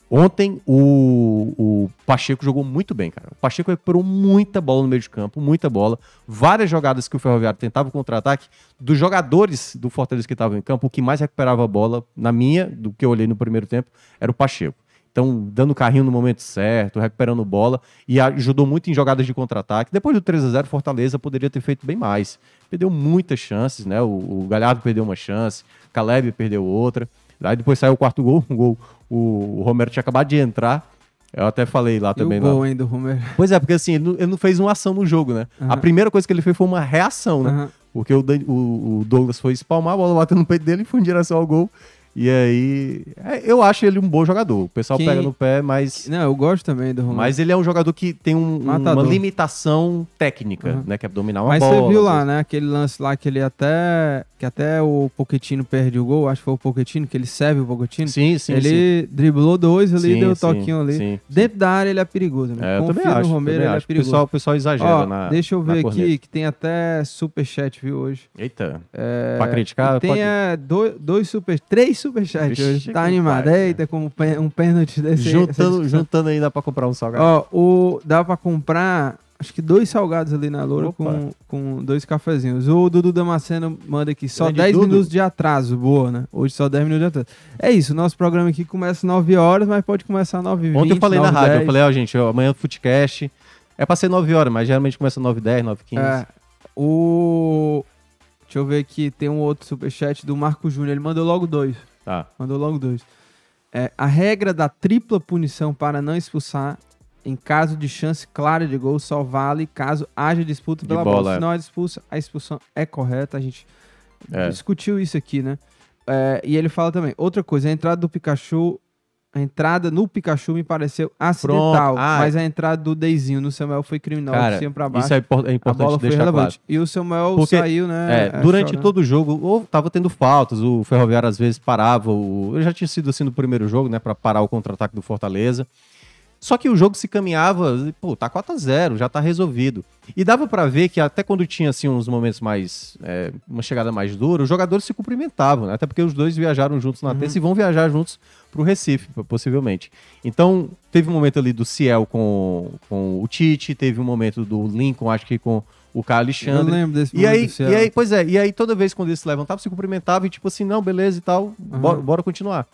Ontem o, o Pacheco jogou muito bem, cara. O Pacheco recuperou muita bola no meio de campo, muita bola. Várias jogadas que o Ferroviário tentava contra-ataque. Dos jogadores do Fortaleza que estavam em campo, o que mais recuperava a bola, na minha, do que eu olhei no primeiro tempo, era o Pacheco. Então, dando carrinho no momento certo, recuperando bola e ajudou muito em jogadas de contra-ataque. Depois do 3 a 0 Fortaleza poderia ter feito bem mais. Perdeu muitas chances, né? O, o Galhardo perdeu uma chance, Caleb perdeu outra. Aí depois saiu o quarto gol, um gol. O, o Romero tinha acabado de entrar. Eu até falei lá E também. o lá. gol ainda, do Romero. Pois é, porque assim, ele não, ele não fez uma ação no jogo, né? A Aham. primeira coisa que ele fez foi uma reação, né? Aham. Porque o, Dan- o- o Douglas foi espalmar, a bola bateu no peito dele e foi em direção ao gol. E aí, é, eu acho ele um bom jogador. O pessoal Quem- pega no pé, mas, Não, eu gosto também do Romero. mas ele é um jogador que tem um- uma limitação técnica, Aham. né? Que é dominar uma Mas bola. você viu lá, né? Aquele lance lá que ele até. Que até o Pochettino perde o gol, acho que foi o Pochettino, que ele serve o Pochettino. Sim, sim, ele driblou dois ali, Sim, deu sim, toquinho ali. sim, Dentro da área ele é perigoso, né? É, eu Confia acho. no Romero, ele é acho. O perigoso. pessoal, o pessoal exagera Ó, na deixa eu ver corneta. aqui que tem até superchat, viu, hoje. Eita, É, pra criticar, tem pode... é, dois, dois super, três superchats Vixe, hoje. Tá animado. pai, Eita, como pen- um pênalti desse. juntando, juntando aí dá pra comprar um salgado. Ó, o, dá pra comprar, acho que dois salgados ali na loura Opa. com, com dois cafezinhos. O Dudu Damasceno manda aqui, só Grande 10 Dudu. minutos de atraso. Boa, né? Hoje só 10 minutos de atraso. É isso, nosso programa aqui começa às 9 horas, mas pode começar às 9 h Ontem eu falei na rádio, eu falei, ó, gente, ó, amanhã Footcast é pra ser 9 horas, mas geralmente começa 9 10 9 15 É, o... Deixa eu ver aqui, tem um outro superchat do Marco Júnior, ele mandou logo dois. Tá. Mandou logo dois. É, a regra da tripla punição para não expulsar em caso de chance clara de gol só vale caso haja disputa pela bola, bola. é. Se não há expulsa, a expulsão é correta. A gente É. discutiu isso aqui, né? É, e ele fala também, outra coisa, a entrada do Pikachu, a entrada no Pikachu me pareceu acidental. Ah, mas a entrada do Deizinho no Samuel foi criminosa, Cara, de cima pra baixo. isso é, é a importante bola foi deixar claro. relevante. E o Samuel Porque, saiu, né? É, durante chorando. todo o jogo, ou tava tendo faltas, o Ferroviário às vezes parava, o... eu já tinha sido assim no primeiro jogo, né, Pra parar o contra-ataque do Fortaleza. Só que o jogo se caminhava, pô, tá 4 a 0 já tá resolvido. E dava pra ver que até quando tinha assim uns momentos mais, é, uma chegada mais dura, os jogadores se cumprimentavam, né? até porque os dois viajaram juntos na terça e vão viajar juntos pro Recife, possivelmente. Então, teve um momento ali do Ciel com, com o Tite, teve um momento do Lincoln, acho que com o Eu Alexandre. lembro desse E aí, e aí, pois é, e aí toda vez quando eles se levantavam, se cumprimentavam e tipo assim, não, beleza e tal, bora, bora continuar.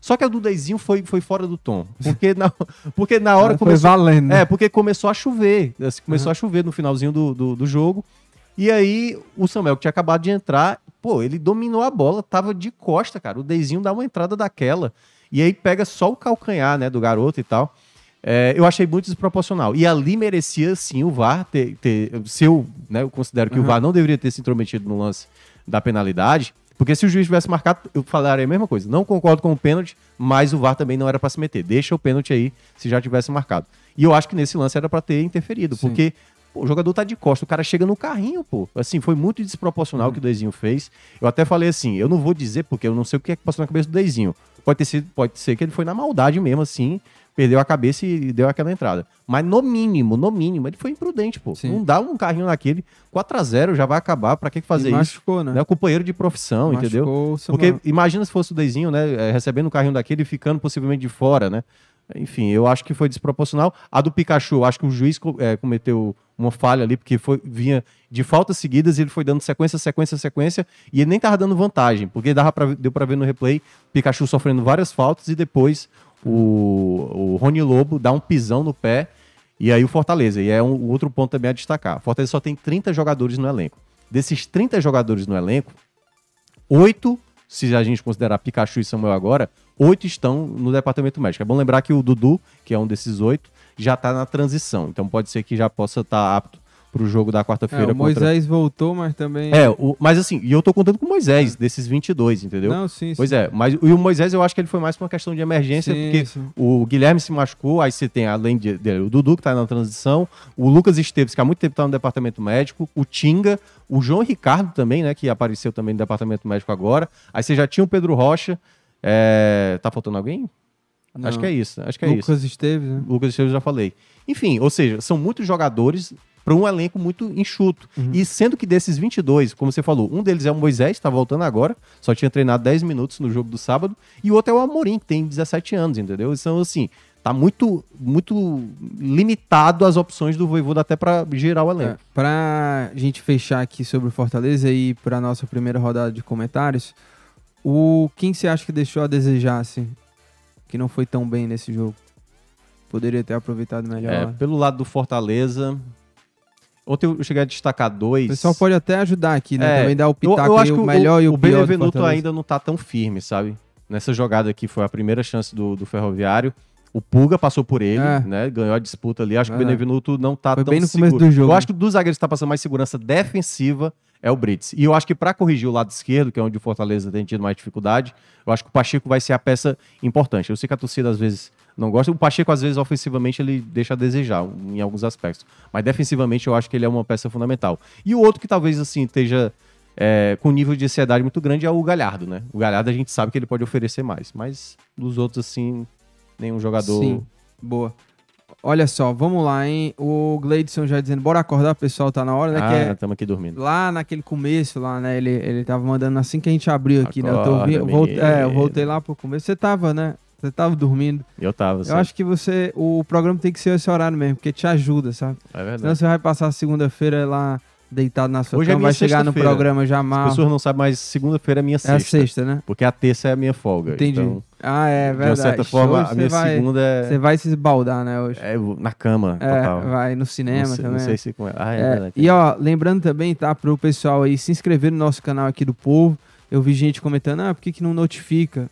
Só que a do Deizinho foi, foi fora do tom. Porque na, porque na hora Ah, foi começou. valendo, né? É, porque começou a chover. assim, Começou a chover no finalzinho do, do, do jogo. E aí, o Samuel, que tinha acabado de entrar, pô, ele dominou a bola, tava de costa, cara. O Deizinho dá uma entrada daquela. E aí pega só o calcanhar, né, do garoto e tal. É, eu achei muito desproporcional. E ali merecia, sim, o VAR ter. ter se eu, né, eu considero que o Uhum. VAR não deveria ter se intrometido no lance da penalidade. Porque se o juiz tivesse marcado, eu falaria a mesma coisa. Não concordo com o pênalti, mas o VAR também não era para se meter. Deixa o pênalti aí se já tivesse marcado. E eu acho que nesse lance era para ter interferido, Sim. porque pô, o jogador tá de costa, o cara chega no carrinho, pô. Assim, foi muito desproporcional o que o Deizinho fez. Eu até falei assim, eu não vou dizer porque eu não sei o que é que passou na cabeça do Deizinho. Pode ter sido, pode ser que ele foi na maldade mesmo assim, perdeu a cabeça e deu aquela entrada. Mas no mínimo, no mínimo, ele foi imprudente, pô. Sim. Não dá um carrinho naquele 4 a 0 já vai acabar, pra que fazer E isso? machucou, né? É o companheiro de profissão, entendeu? Machucou Samuel. Porque imagina se fosse o Deizinho, né, eh, recebendo um carrinho daquele e ficando possivelmente de fora, né? Enfim, eu acho que foi desproporcional. A do Pikachu, eu acho que o juiz eh, cometeu uma falha ali, porque foi, vinha de faltas seguidas e ele foi dando sequência, sequência, sequência, e ele nem tava dando vantagem, porque dava pra, deu pra ver no replay Pikachu sofrendo várias faltas e depois o, o Rony Lobo dá um pisão no pé e aí o Fortaleza. E é um, outro ponto também a destacar. O Fortaleza só tem 30 jogadores no elenco. Desses 30 jogadores no elenco, oito, se a gente considerar Pikachu e Samuel agora, oito estão no departamento médico. É bom lembrar que o Dudu, que é um desses oito, já está na transição. Então pode ser que já possa estar apto para o jogo da É, quarta-feira. o Moisés voltou, mas também. É, o- mas assim, e eu tô contando com o Moisés, desses 22, entendeu? Não, sim, sim. Pois é, mas e o Moisés eu acho que ele foi mais por uma questão de emergência, Sim, porque sim. o Guilherme se machucou, aí você tem, além de, dele, o Dudu que tá na transição, o Lucas Esteves, que há muito tempo tá no departamento médico, o Tinga, o João Ricardo também, né, que apareceu também no departamento médico agora. Aí você já tinha o Pedro Rocha. é, Tá faltando alguém? Não. Acho que é isso, acho que é isso. Lucas Esteves, né? Lucas Esteves já falei. Enfim, ou seja, são muitos jogadores para um elenco muito enxuto. Uhum. E sendo que desses 22, como você falou, um deles é o Moisés, está voltando agora, só tinha treinado 10 minutos no jogo do sábado, e o outro é o Amorim, que tem 17 anos, entendeu? Então, assim, tá muito, muito limitado as opções do Voivoda até para gerar o elenco. É, pra gente fechar aqui sobre o Fortaleza e pra nossa primeira rodada de comentários, o quem você acha que deixou a desejar, assim? Que não foi tão bem nesse jogo? Poderia ter aproveitado melhor. É, pelo lado do Fortaleza. Ontem eu cheguei a destacar dois. o pessoal pode até ajudar aqui, né? É, Também dar o Eu, pitaco eu aí, acho que o melhor e o, o pior do Benevenuto ainda não tá tão firme, sabe? Nessa jogada aqui foi a primeira chance do, do Ferroviário. O Puga passou por ele, É. né? Ganhou a disputa ali. Acho que o. Benevenuto não tá Foi tão bem no seguro. começo do jogo, Eu acho que dos zagueiros que tá passando mais segurança defensiva é o Brits. E eu acho que para corrigir o lado esquerdo, que é onde o Fortaleza tem tido mais dificuldade, eu acho que o Pacheco vai ser a peça importante. Eu sei que a torcida às vezes não gosta. O Pacheco, às vezes, ofensivamente, ele deixa a desejar em alguns aspectos. Mas defensivamente, eu acho que ele é uma peça fundamental. E o outro que talvez, assim, esteja é, com nível de ansiedade muito grande é o Galhardo, né? O Galhardo a gente sabe que ele pode oferecer mais. Mas dos outros, assim, nenhum jogador... Sim, boa. Olha só, vamos lá, hein? O Gleidson já dizendo, bora acordar, pessoal, tá na hora, né? Ah, é estamos aqui dormindo. lá naquele começo, lá, né? Ele, ele tava mandando assim que a gente abriu aqui, né? Eu, tô Acorda, ouvindo, eu voltei, é, eu voltei lá pro começo. Você tava, né? Você tava dormindo. Eu tava, Eu acho que você. O programa tem que ser esse horário mesmo, porque te ajuda, sabe? É Senão verdade. você vai passar segunda-feira lá deitado na sua Hoje é cama, minha vai chegar no programa já As mal. pessoas não sabem, mas segunda-feira é minha É sexta. a sexta, né? Porque a terça é a minha folga. Entendi. Então, ah, é de verdade. uma certa forma, Hoje a minha vai, segunda é, Você vai se esbaldar, né, hoje? é na cama, É, total. vai no não, cinema sei, também. não sei se... com- Ah, é, É, verdade. e ó, lembrando também, tá, pro pessoal aí se inscrever no nosso canal aqui do Povo. Eu vi gente comentando, ah, por que, que não notifica?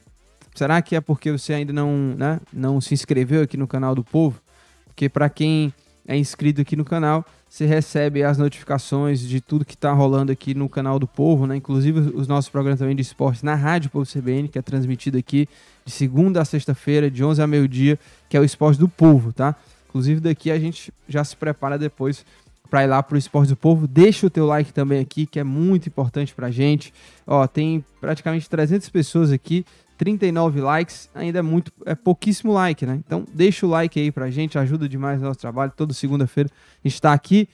Será que é porque você ainda não, né, não se inscreveu aqui no canal do Povo? Porque para quem é inscrito aqui no canal, você recebe as notificações de tudo que tá rolando aqui no canal do Povo, né? Inclusive os nossos programas também de esportes na Rádio Povo CBN, que é transmitido aqui de segunda a sexta-feira, de 11 a meio-dia, que é o Esporte do Povo, tá? Inclusive daqui a gente já se prepara depois para ir lá pro Esporte do Povo. Deixa o teu like também aqui, que é muito importante pra gente. Ó, tem praticamente 300 pessoas aqui, 39 likes, ainda é muito, é pouquíssimo like, né? Então deixa o like aí pra gente, ajuda demais o nosso trabalho. Toda segunda-feira a gente tá aqui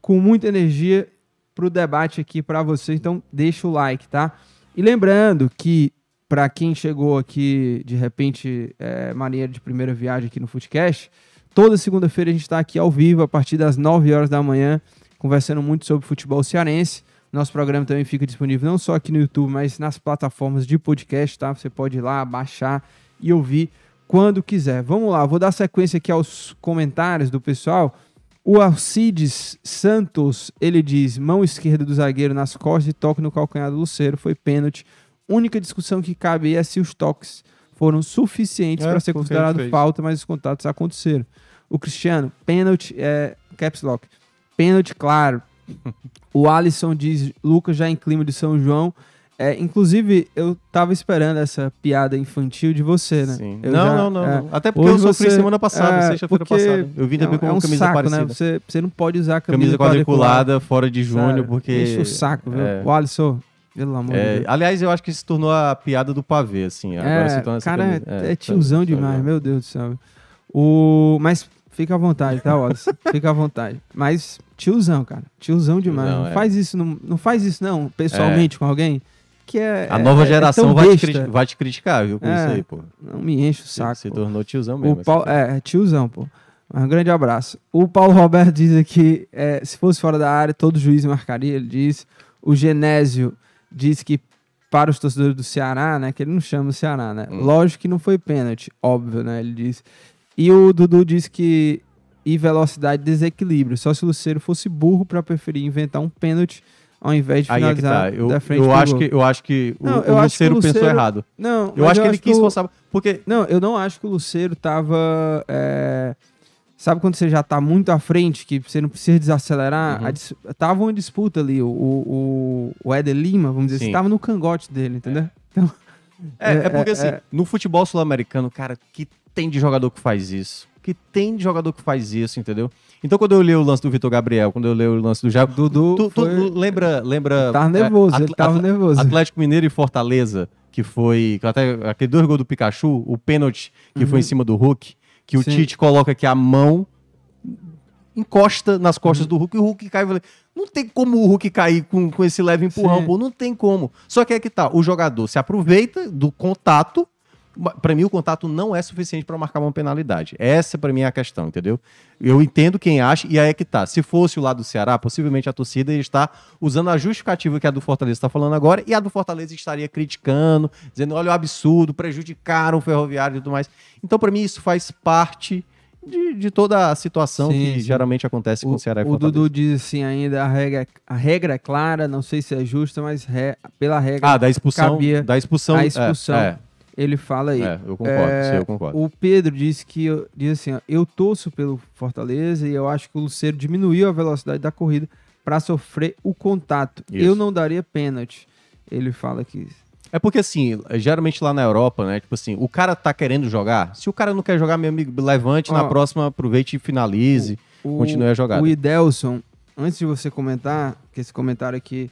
com muita energia pro debate aqui pra você. Então deixa o like, tá? E lembrando que para quem chegou aqui de repente, é, maneira de primeira viagem aqui no Footcast, toda segunda-feira a gente está aqui ao vivo a partir das 9 horas da manhã, conversando muito sobre futebol cearense. Nosso programa também fica disponível não só aqui no YouTube, mas nas plataformas de podcast, tá? Você pode ir lá, baixar e ouvir quando quiser. Vamos lá, vou dar sequência aqui aos comentários do pessoal. O Alcides Santos, ele diz: mão esquerda do zagueiro nas costas e toque no calcanhar do Luceiro, foi pênalti. Única discussão que cabe é se os toques foram suficientes É, para ser considerado falta, mas os contatos aconteceram. O Cristiano, pênalti, é, caps lock, pênalti claro. o Alisson diz, Lucas já em clima de São João, É, inclusive, eu tava esperando essa piada infantil de você, né? Sim. Não, já- não, não, é, não. Até porque eu sofri você- semana passada, é, sexta-feira passada. Eu vim também é, com é uma um camisa saco, parecida. né? Você, você não pode usar a camisa, Camisa quadriculada, fora de junho, Sério, porque. Enche o saco, viu? é. O Alisson, pelo amor de Deus. aliás, eu acho que se tornou a piada do pavê, assim. Agora se torna essa cara, é, tiozão demais, meu Deus do céu. O... Mas fica à vontade, tá, Wallace? fica à vontade. Mas tiozão, cara. Tiozão demais. Tiozão, não, é. faz isso, não, não faz isso, não, pessoalmente com alguém. Que é, A é- nova é- é geração vai, te besta. criti- vai te criticar, viu, com É, isso aí, pô. Não me enche o Se, saco. se pô. tornou tiozão O mesmo. Paulo, assim. é, é tiozão, pô. Mas Um grande abraço. O Paulo Roberto diz aqui: é, se fosse fora da área, todo juiz marcaria, ele diz. O Genésio diz que para os torcedores do Ceará, né? Que ele não chama o Ceará, né? Hum. Lógico que não foi pênalti, óbvio, né? Ele diz. E o Dudu diz que. E velocidade desequilíbrio. Só se o Luceiro fosse burro para preferir inventar um pênalti ao invés de Aí é que finalizar tá. Eu, da frente eu acho gol. que, eu acho que o, Não, o eu acho que o pensou errado. Não, Eu acho que ele quis o- forçar. Porque. Não, eu não acho que o Luceiro tava. é, Sabe quando você já tá muito à frente, que você não precisa desacelerar? Uhum. Dis- Tava uma disputa ali. O, o, o Éder Lima, vamos dizer Sim. assim, tava no cangote dele, entendeu? Então, É, É, é porque é, assim, é. no futebol sul-americano, cara, que tem de jogador que faz isso? Que tem jogador que faz isso, entendeu? Então, quando eu leio o lance do Vitor Gabriel, quando eu leio o lance do Jair, Dudu tu, tu foi- lembra, lembra tava é, nervoso, ele Atl- tava Atl- nervoso. Atlético Mineiro e Fortaleza, que foi que até aquele dois gols do Pikachu, o pênalti que foi em cima do Hulk, que o Uhum. Sim. Tite coloca aqui a mão encosta nas costas Uhum. do Hulk e o Hulk cai. Não tem como o Hulk cair com, com esse leve empurrão, pô, não tem como. Só que é que tá, o jogador se aproveita do contato. Pra mim, o contato não é suficiente pra marcar uma penalidade. Essa, pra mim, é a questão, entendeu? Eu entendo quem acha, e aí é que tá. Se fosse o lado do Ceará, possivelmente a torcida estar usando a justificativa que a do Fortaleza está falando agora, e a do Fortaleza estaria criticando, dizendo: olha o absurdo, prejudicaram o ferroviário e tudo mais. Então, pra mim, isso faz parte de, de toda a situação Sim, que sim. geralmente acontece com o, O, Ceará e o. Dudu diz assim ainda, a regra, a regra é clara, não sei se é justa, mas re- pela regra, Ah, da expulsão. cabia Da expulsão. a é, expulsão. É, ele fala aí. é, eu concordo, É, sim, eu concordo. O Pedro disse que diz assim, ó, eu torço pelo Fortaleza e eu acho que o Luceiro diminuiu a velocidade da corrida para sofrer o contato. Isso. Eu não daria pênalti. Ele fala que É porque, assim, geralmente lá na Europa, né? Tipo assim, o cara tá querendo jogar. Se o cara não quer jogar, meu amigo, levante, na próxima aproveite e finalize. o, Continue a jogada. O Idelson, antes de você comentar, que esse comentário aqui,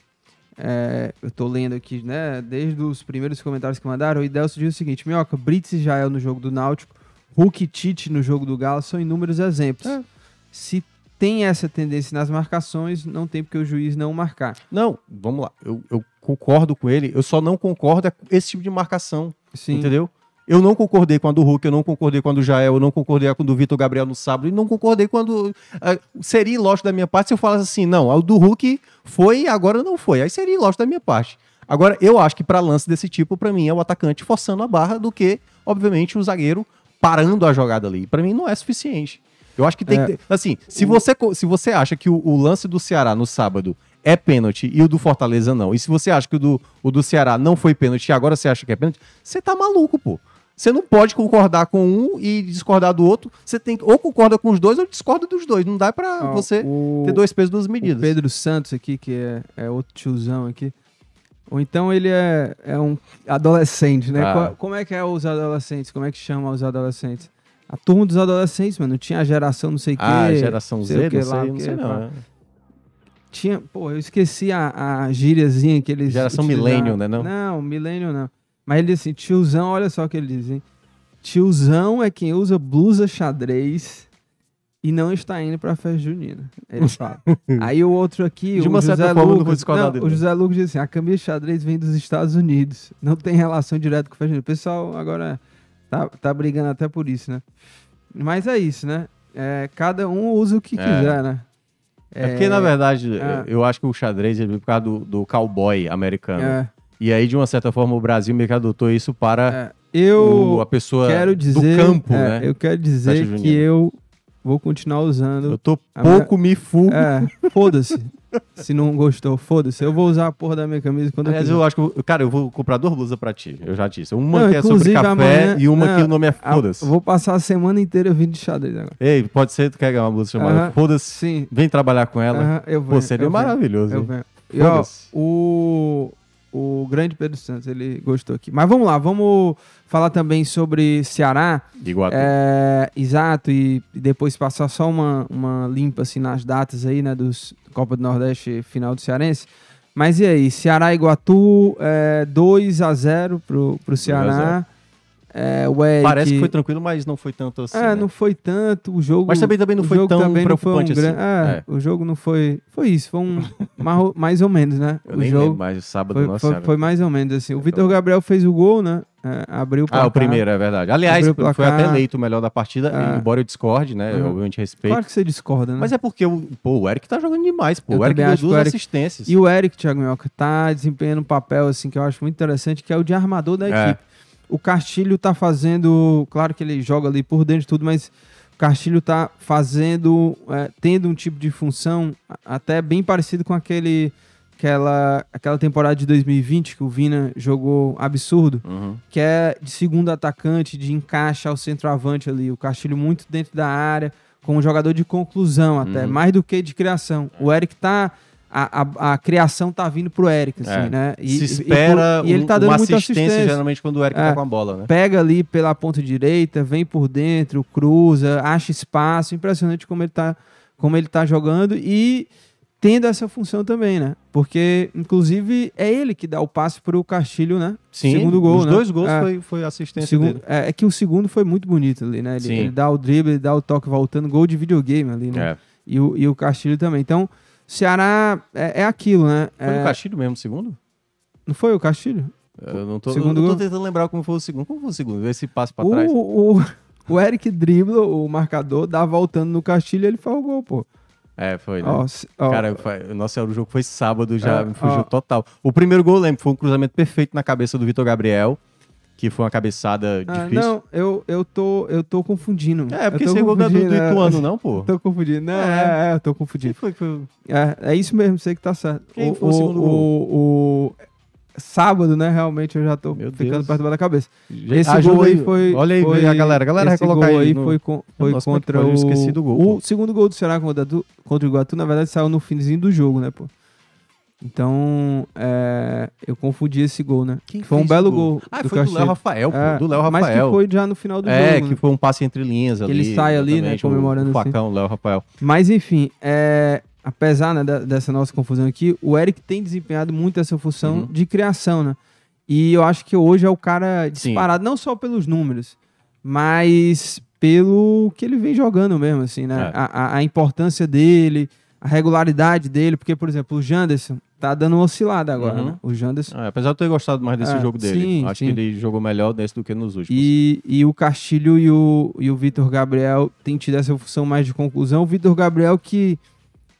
é, eu tô lendo aqui, né? Desde os primeiros comentários que mandaram, o Idelson diz o seguinte: Minhoca, Brits e Jael no jogo do Náutico, Hulk e Tite no jogo do Galo são inúmeros exemplos. É. Se tem essa tendência nas marcações, não tem porque o juiz não marcar. Não, vamos lá. Eu, eu concordo com ele, eu só não concordo é com esse tipo de marcação. Sim. Entendeu? Eu não concordei com a do Hulk, eu não concordei com a do Jael, eu não concordei com a do Vitor Gabriel no sábado, e não concordei com a do. ah, seria ilógico da minha parte se eu falasse assim, não, a do Hulk foi e agora não foi. Aí seria ilógico da minha parte. Agora, eu acho que para lance desse tipo, para mim, é o atacante forçando a barra do que, obviamente, o zagueiro parando a jogada ali. Para mim, não é suficiente. Eu acho que tem É. que ter. Assim, se você, co- se você acha que o, o lance do Ceará no sábado é pênalti e o do Fortaleza não, e se você acha que o do, o do Ceará não foi pênalti e agora você acha que é pênalti, você tá maluco, pô. Você não pode concordar com um e discordar do outro. Você tem que ou concorda com os dois ou discorda dos dois. Não dá pra Ó, você o- ter dois pesos, duas O medidas. Pedro Santos aqui, que é, é outro tiozão aqui. Ou então ele é, é um adolescente, né? Ah. Qual- como é que é os adolescentes? Como é que chama os adolescentes? A turma dos adolescentes, mano. Tinha a geração não sei o Ah, quê. geração sei Z, o que não lá, sei, o não sei é, não. é. Tinha, pô, eu esqueci a, a gíriazinha que eles. Geração utilizavam. millennial, né, não? Não, millennial não. Mas ele disse assim, tiozão, olha só o que ele diz, hein? Tiozão é quem usa blusa xadrez e não está indo pra festa junina. Ele fala. Aí o outro aqui, De o uma José certa forma, não Lucas, não, dele. o José Lucas diz assim, a camisa xadrez vem dos Estados Unidos, não tem relação direta com festa junina. O pessoal agora tá, tá brigando até por isso, né? Mas é isso, né? É, cada um usa o que É. quiser, né? É porque, na verdade, é. eu acho que o xadrez ele veio por causa do, do cowboy americano. É, E aí, de uma certa forma, o Brasil meio que adotou isso para é. Eu o- a pessoa quero dizer, do campo, é, né? Eu quero dizer que junina. eu vou continuar usando. Eu tô pouco me fugo. É, foda-se. Se não gostou, foda-se. Eu vou usar a porra da minha camisa quando Aliás, eu eu quiser. acho que, eu- cara, eu vou comprar duas blusas pra ti. Eu já disse. Uma Não, que é sobre café amanhã- e uma não, que o nome é Foda-se. eu vou passar a semana inteira vindo de xadrez agora. Ei, pode ser tu quer ganhar uma blusa chamada Aham, Foda-se. Sim. Vem trabalhar com ela. Aham, eu Pô, venho, seria eu venho, maravilhoso. Eu hein? venho. E, ó, o... o grande Pedro Santos, ele gostou aqui. Mas vamos lá, vamos falar também sobre Ceará. Iguatu. É, exato, e depois passar só uma, uma limpa assim nas datas aí, né, dos Copa do Nordeste final do Cearense. Mas e aí, Ceará e Iguatu, é, 2 a 0 pro, pro Ceará. É, o Eric, Parece que foi tranquilo, mas não foi tanto assim. É, né? não foi tanto, o jogo... Mas também- também não o foi tão não foi preocupante assim. É, É. o jogo não foi... Foi isso, foi um... mais, ou menos, né? Eu o nem jogo lembro, mas sábado, foi, foi, foi mais ou menos assim. O Vitor Gabriel fez o gol, né? É, abriu o Ah, placar. o primeiro, é verdade. Aliás, o foi até eleito o melhor da partida, Ah. embora eu discorde, né? Eu Uhum. obviamente respeito. Claro que você discorda, né? Mas é porque o, pô, o Eric tá jogando demais, pô. Eu o Eric deu o duas Eric- assistências. E o Eric, Thiago Minhoca, tá desempenhando um papel assim que eu acho muito interessante, que é o de armador da É. equipe. O Castilho tá fazendo, claro que ele joga ali por dentro de tudo, mas o Castilho tá fazendo, é, tendo um tipo de função até bem parecido com aquele aquela, aquela temporada de 2020 que o Vina jogou absurdo, Uhum. que é de segundo atacante, de encaixe ao centroavante ali. O Castilho muito dentro da área, como um jogador de conclusão até, Uhum. mais do que de criação. O Eric tá. A, a, a criação tá vindo pro Eric, assim, É. né? Se espera e, e ele tá dando uma muita assistência, assistência. geralmente, quando o Eric É. tá com a bola, né? Pega ali pela ponta direita, vem por dentro, cruza, acha espaço. Impressionante como ele tá, como ele tá jogando e tendo essa função também, né? Porque, inclusive, é ele que dá o passe pro Castilho, né? Sim, segundo gol, os né? dois gols É. foi, foi assistência Segundo- dele. é, é que o segundo foi muito bonito ali, né? Ele, ele dá o drible, ele dá o toque voltando, gol de videogame ali, né? É. E, o, e o Castilho também. Então, Ceará é, é aquilo, né? Foi É, no Castilho mesmo, o segundo? Não foi o Castilho? Eu não tô, Segundo eu tô tentando lembrar como foi o segundo. Como foi o segundo? Esse passo pra O, trás. o, o Eric dribla o marcador, dá voltando no Castilho e ele faz o gol, pô. É, foi, né? Ó, Cara, foi, nossa, o jogo foi sábado, já É, me fugiu total. O primeiro gol, lembro, foi um cruzamento perfeito na cabeça do Vitor Gabriel, que foi uma cabeçada ah, difícil. não, eu, eu, tô, eu tô confundindo. É, porque tô esse gol é do, do é. Ituano, não, pô. Tô confundindo. Não, É. é, é, eu tô confundindo. foi que foi? É, é isso mesmo, sei que tá certo. Quem foi o segundo gol? o- o- sábado, né? Realmente eu já tô Meu ficando Deus. perturbado da cabeça. Esse Ajuda gol aí foi. Olha aí, foi, a galera. A galera vai esse colocar aí. no- foi, com- foi é contra o. esqueci do gol, O pô. segundo gol do Ceará contra, contra o Iguatu, na verdade, saiu no finzinho do jogo, né, pô? Então, é, eu confundi esse gol, né? Quem Que foi um belo gol? gol. Ah, do foi do Léo. Rafael, pô. É, do Léo Mas Rafael. que foi já no final do é, jogo. que né? foi um passe entre linhas ali. ele sai ali, né, o- comemorando O assim. facão, Léo Rafael. Mas enfim, é, apesar né, dessa nossa confusão aqui, o Eric tem desempenhado muito essa função Uhum. de criação, né? E eu acho que hoje é o cara Sim. disparado, não só pelos números, mas pelo que ele vem jogando mesmo, assim, né? É. A, a- a importância dele, a regularidade dele, porque, por exemplo, o Janderson tá dando uma oscilada agora, Uhum. né? O Janderson. Ah, apesar de eu ter gostado mais desse É, jogo dele. sim, Acho sim. que ele jogou melhor desse do que nos últimos. E, e o Castilho e o, e o Vitor Gabriel têm tido essa função mais de conclusão. O Vitor Gabriel que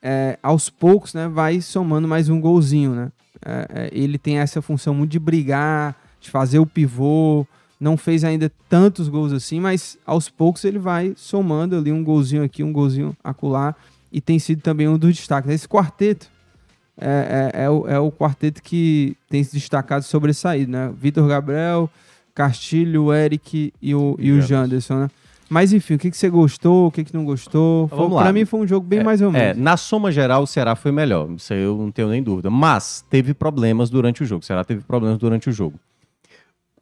é, aos poucos né, vai somando mais um golzinho. Né? É, é, ele tem essa função muito de brigar, de fazer o pivô. Não fez ainda tantos gols assim, mas aos poucos ele vai somando ali um golzinho aqui, um golzinho acolá. E tem sido também um dos destaques. Esse quarteto é, é, é o, é o quarteto que tem se destacado sobressaído, né? Vitor Gabriel, Castilho, Eric e o, e o Janderson. Né? Mas enfim, o que, que você gostou, o que, que não gostou? Vamos lá. Pra mim foi um jogo bem mais ou É, menos. na soma geral, o Ceará foi melhor. Isso aí eu não tenho nem dúvida. Mas teve problemas durante o jogo. O Ceará teve problemas durante o jogo.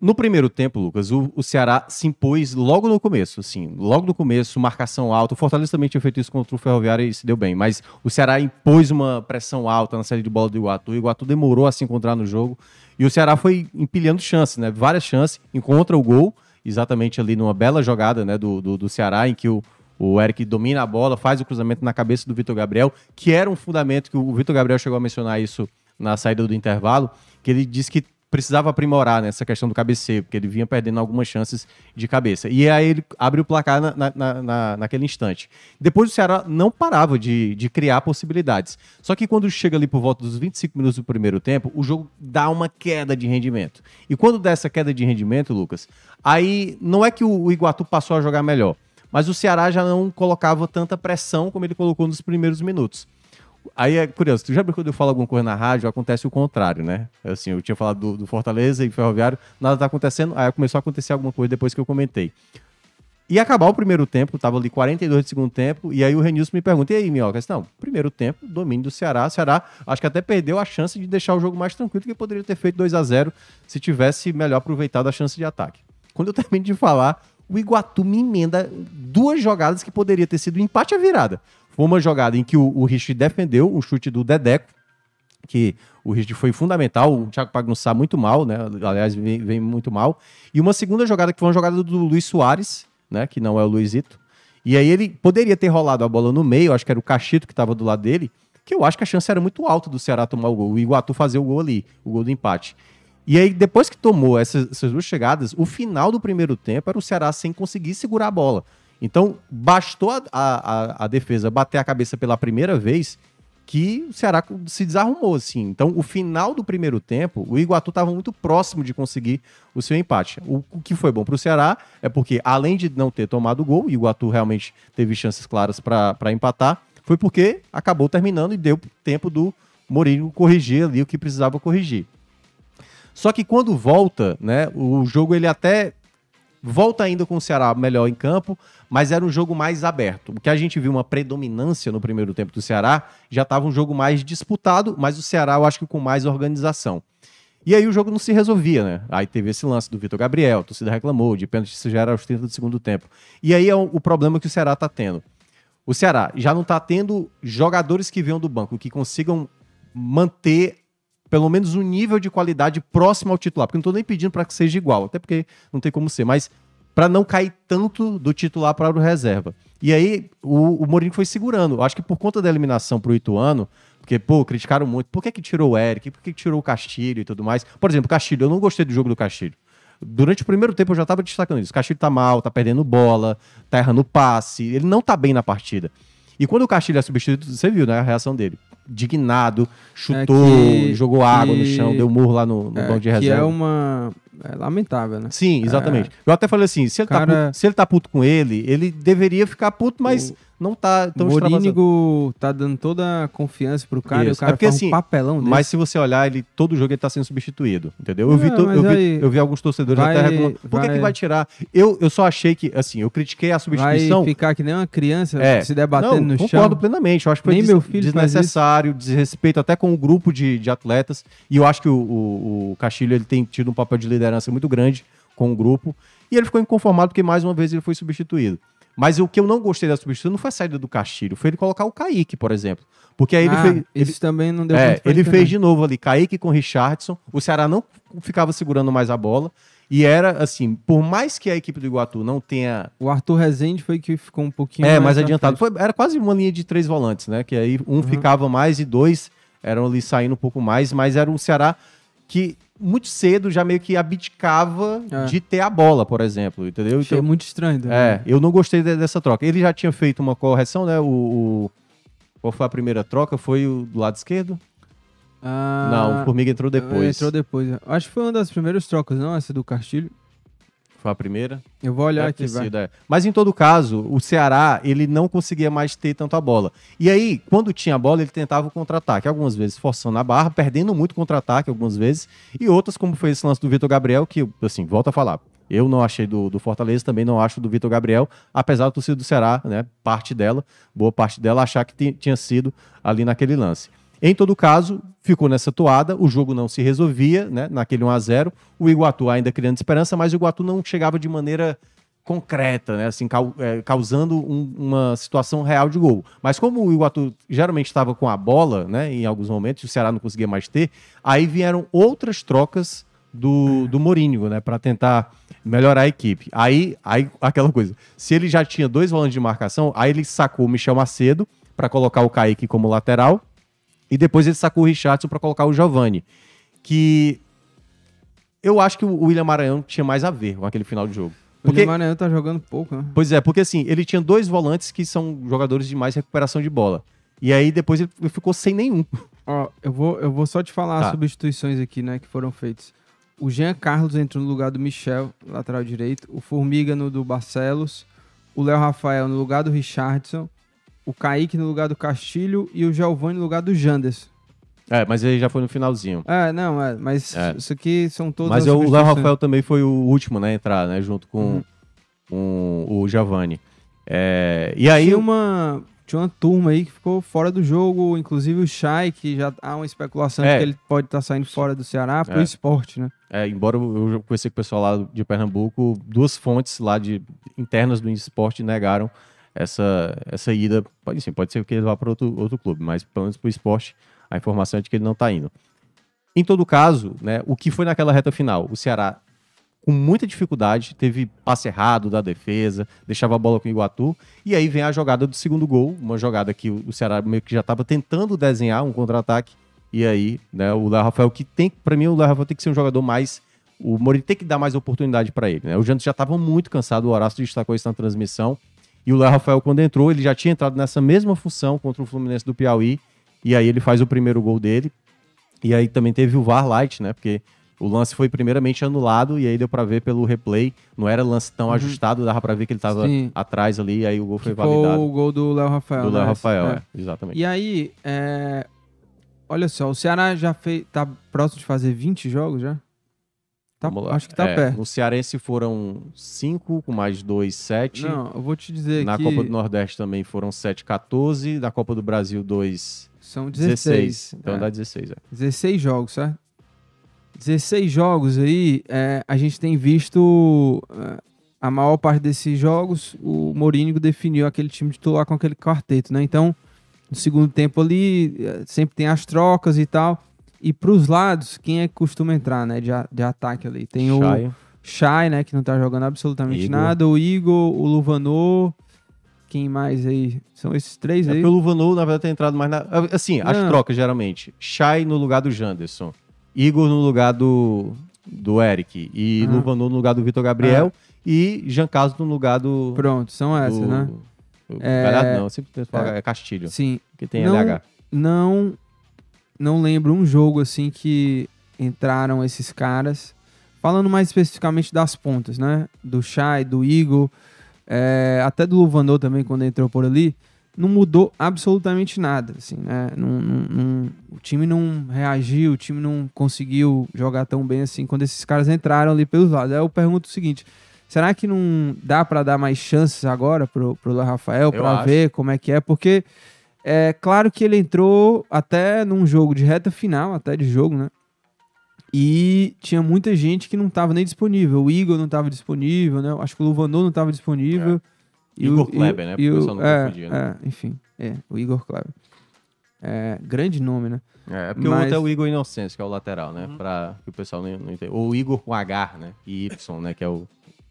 No primeiro tempo, Lucas, o, o Ceará se impôs logo no começo, assim, logo no começo, marcação alta. O Fortaleza também tinha feito isso contra o Ferroviário e se deu bem, mas o Ceará impôs uma pressão alta na série de bola do Iguatu. O Iguatu demorou a se encontrar no jogo e o Ceará foi empilhando chances, né? Várias chances, encontra o gol, exatamente ali numa bela jogada, né, do, do, do Ceará, em que o, o Eric domina a bola, faz o cruzamento na cabeça do Vitor Gabriel, que era um fundamento que o Vitor Gabriel chegou a mencionar isso na saída do intervalo, que ele disse que precisava aprimorar nessa questão do cabeceio, porque ele vinha perdendo algumas chances de cabeça. E aí ele abre o placar na, na- na- naquele instante. Depois o Ceará não parava de, de criar possibilidades. Só que quando chega ali por volta dos 25 minutos do primeiro tempo, o jogo dá uma queda de rendimento. E quando dá essa queda de rendimento, Lucas, aí não é que o, o Iguatu passou a jogar melhor, mas o Ceará já não colocava tanta pressão como ele colocou nos primeiros minutos. Aí é curioso, tu já viu quando eu falo alguma coisa na rádio, acontece o contrário, né? Assim, eu tinha falado do, do Fortaleza e Ferroviário, nada tá acontecendo, aí começou a acontecer alguma coisa depois que eu comentei. ia acabar o primeiro tempo, tava ali 42 de segundo tempo, e aí o Renilson me pergunta, e aí, Minhoca? Não, primeiro tempo, domínio do Ceará. O Ceará, acho que até perdeu a chance de deixar o jogo mais tranquilo, que poderia ter feito 2 a 0 se tivesse melhor aproveitado a chance de ataque. Quando eu termino de falar, o Iguatu me emenda duas jogadas que poderia ter sido empate a virada. Foi uma jogada em que o, o Rich defendeu um chute do Dedeco, que o Rich foi fundamental, o Thiago Pagnussá muito mal, né? Aliás, vem, vem muito mal. E uma segunda jogada que foi uma jogada do Luiz Soares, né? Que não é o Luizito. E aí ele poderia ter rolado a bola no meio, acho que era o Cachito que estava do lado dele, que eu acho que a chance era muito alta do Ceará tomar o gol, o Iguatu fazer o gol ali, o gol do empate. E aí, depois que tomou essas, essas duas chegadas, o final do primeiro tempo era o Ceará sem conseguir segurar a bola. Então, bastou a, a, a defesa bater a cabeça pela primeira vez que o Ceará se desarrumou, assim. Então, o final do primeiro tempo, o Iguatu estava muito próximo de conseguir o seu empate. O, o que foi bom para o Ceará é porque, além de não ter tomado gol, o Iguatu realmente teve chances claras para empatar, foi porque acabou terminando e deu tempo do Mourinho corrigir ali o que precisava corrigir. Só que quando volta, né, o jogo ele até volta ainda com o Ceará melhor em campo, mas era um jogo mais aberto. O que a gente viu uma predominância no primeiro tempo do Ceará, já estava um jogo mais disputado, mas o Ceará eu acho que com mais organização. E aí o jogo não se resolvia, né? Aí teve esse lance do Vitor Gabriel, a torcida reclamou, de pênalti isso já era aos 30 do segundo tempo. E aí é o, problema que o Ceará está tendo. O Ceará já não está tendo jogadores que venham do banco que consigam manter pelo menos um nível de qualidade próximo ao titular, porque não estou nem pedindo para que seja igual, até porque não tem como ser, mas para não cair tanto do titular para o reserva. E aí o, o Mourinho foi segurando. Acho que por conta da eliminação para o Ituano, porque, pô, criticaram muito. Por que, que tirou o Eric? Por que, que tirou o Castilho e tudo mais? Por exemplo, o Castilho, eu não gostei do jogo do Castilho. Durante o primeiro tempo eu já estava destacando isso. O Castilho tá mal, tá perdendo bola, tá errando passe, ele não tá bem na partida. E quando o Castilho é substituído, você viu, né, a reação dele. Dignado, chutou, É que- jogou água no que- chão, deu murro lá no, no É, banco de que reserva. é uma. É lamentável, né? Sim, exatamente. Eu até falei assim, se ele, tá Cara- puto, se ele tá puto com ele, ele deveria ficar puto, mas não tá tão o. Morínigo tá dando toda a confiança pro cara e o Isso. cara É porque, assim, um papelão desse. Mas se você olhar, ele todo jogo ele tá sendo substituído, entendeu? Eu, É, vi, to- eu, vi, eu vi alguns torcedores vai- até reclamando. Por que, vai- que vai tirar? Eu, eu só achei que, assim, eu critiquei a Vai substituição. ficar que nem uma criança É. se debatendo não, no concordo chão. plenamente. Eu acho que foi Nem des- meu filho desnecessário, desrespeito até com o grupo de, de atletas. E eu acho que o, o, o Castilho ele tem tido um papel de liderança muito grande com o grupo. E ele ficou inconformado porque mais uma vez ele foi substituído. Mas o que eu não gostei da substituição não foi a saída do Castilho, foi ele colocar o Kaique, por exemplo. Porque aí ele Ah, fez. ele- Isso também não deu é, ele fez de novo ali, Kaique com Richardson. O Ceará não ficava segurando mais a bola. E era assim, por mais que a equipe do Iguatu não tenha. O Arthur Rezende foi que ficou um pouquinho É, mais na adiantado. Foi, era quase uma linha de três volantes, né? Que aí um ficava mais e dois eram ali saindo um pouco mais, mas era um Ceará que muito cedo já meio que abdicava É. de ter a bola, por exemplo, entendeu? Achei Então, muito estranho. também. é, eu não gostei de- dessa troca. Ele já tinha feito uma correção, né? O, o- qual foi a primeira troca? Foi o do lado esquerdo? Ah, não, o Formiga entrou depois. Entrou depois. Acho que foi uma das primeiras trocas, não? Essa do Castilho. Foi a primeira? Eu vou olhar aqui, sido, é. Mas em todo caso, o Ceará, ele não conseguia mais ter tanto a bola. E aí, quando tinha a bola, ele tentava o contra-ataque. Algumas vezes forçando a barra, perdendo muito contra-ataque algumas vezes. E outras, como foi esse lance do Vitor Gabriel, que, assim, volta a falar. Eu não achei do, do Fortaleza, também não acho do Vitor Gabriel, apesar da torcida do Ceará, né, parte dela, boa parte dela, achar que ti- tinha sido ali naquele lance. Em todo caso, ficou nessa toada, o jogo não se resolvia, né, naquele 1 a 0 o Iguatu ainda criando esperança, mas o Iguatu não chegava de maneira concreta, né, assim, é, causando um- uma situação real de gol. Mas como o Iguatu geralmente estava com a bola, né, em alguns momentos, o Ceará não conseguia mais ter, aí vieram outras trocas do, do Mourinho, né, para tentar melhorar a equipe. Aí, aí, aquela coisa, se ele já tinha dois volantes de marcação, aí ele sacou o Michel Macedo para colocar o Kaique como lateral, e depois ele sacou o Richardson para colocar o Giovani. Que eu acho que o William Maranhão tinha mais a ver com aquele final de jogo. O Porque, William Maranhão tá jogando pouco, né? pois é, porque assim, ele tinha dois volantes que são jogadores de mais recuperação de bola. E aí depois ele ficou sem nenhum. Ó, eu vou, eu vou só te falar Tá. as substituições aqui, né, que foram feitas. O Jean Carlos entrou no lugar do Michel, lateral direito. O Formiga no do Barcelos. O Léo Rafael no lugar do Richardson. O Kaique no lugar do Castilho. E o Giovanni no lugar do Janderson. É, mas ele já foi no finalzinho. É, não, é, mas É. isso aqui são todas Mas as o Léo. Rafael também foi o último, né, a entrar, né, junto com, Uhum. com o Giovanni. É, e aí, Tinha uma, tinha uma turma aí que ficou fora do jogo, inclusive o Chay, que já há uma especulação É. de que ele pode estar saindo fora do Ceará pro É. esporte, né? É, embora eu conversei com o pessoal lá de Pernambuco, duas fontes lá de internas do esporte negaram essa, essa ida. Pode, sim, pode ser que ele vá para outro, outro clube, mas pelo menos para o esporte, a informação é de que ele não está indo. Em todo caso, né, o que foi naquela reta final? O Ceará, com muita dificuldade, teve passe errado da defesa, deixava a bola com o Iguatu, e aí vem a jogada do segundo gol, uma jogada que o Ceará meio que já estava tentando desenhar um contra-ataque, e aí, né, o Léo Rafael, que tem, para mim, o Léo Rafael tem que ser um jogador mais. O Mourinho tem que dar mais oportunidade para ele, né? O Jantos já estava muito cansado, o Horácio destacou isso na transmissão. E o Léo Rafael, quando entrou, ele já tinha entrado nessa mesma função contra o Fluminense do Piauí. E aí ele faz o primeiro gol dele. E aí também teve o VAR Light, né? Porque o lance foi primeiramente anulado e aí deu para ver pelo replay. Não era lance tão ajustado, dava para ver que ele Uhum. Sim. atrás ali. E aí o gol foi Que foi validado. o gol do Léo Rafael. do Léo né? Rafael, É. é, exatamente. E aí, é, olha só, o Ceará já fez, tá próximo de fazer 20 jogos já? Tá, acho que tá É, perto. No Cearense foram cinco, com mais dois, sete. Não, eu vou te dizer Na que Copa do Nordeste também foram 7, 14. Na Copa do Brasil, 2, são 16. 16. Então é. dá 16, é. 16 jogos, certo? 16 jogos aí, é, a gente tem visto é, a maior parte desses jogos, o Mourinho definiu aquele time titular com aquele quarteto, né? Então, no segundo tempo ali, é, sempre tem as trocas e tal. E pros lados, quem é que costuma entrar, né? De, a- de ataque ali? Tem o. Shai, né? Que não tá jogando absolutamente Igor. nada. O Igor, o Luvanor. Quem mais aí? São esses três É aí? porque o Luvanor, na verdade, tem entrado mais na. Assim, as Não. trocas, geralmente. Chay no lugar do Janderson. Igor no lugar do, do Eric. E. Luvanor no lugar do Vitor Gabriel. E Jean Carlos no lugar do. Pronto, são essas, do, né? do É, Galhardo, não, sempre tento falar, é Castilho, Sim. que tem Não- LH. Não, não lembro um jogo assim que entraram esses caras. Falando mais especificamente das pontas, né? Do Shai, do Igor, é, até do Luvanor também, quando entrou por ali. Não mudou absolutamente nada, assim, né? Não- não- não- o time não reagiu, o time não conseguiu jogar tão bem assim quando esses caras entraram ali pelos lados. Aí eu pergunto o seguinte: será que não dá pra dar mais chances agora pro, pro Rafael acho. ver como é que é? Porque é claro que ele entrou até num jogo de reta final, até de jogo, né? E tinha muita gente que não estava nem disponível. O Igor não estava disponível, né? Acho que o Luvanor não estava disponível. E É. Igor o- e o- Kleber, né? e Pro o- pessoal não é, confundir, né? é, enfim, é, o Igor Kleber. É, grande nome, né? É, porque o Mas- outro é o Igor Inocêncio, que é o lateral, né? Uhum. Pra que o pessoal não, não entenda. Ou o Igor com H, né? E Y, né? Que é o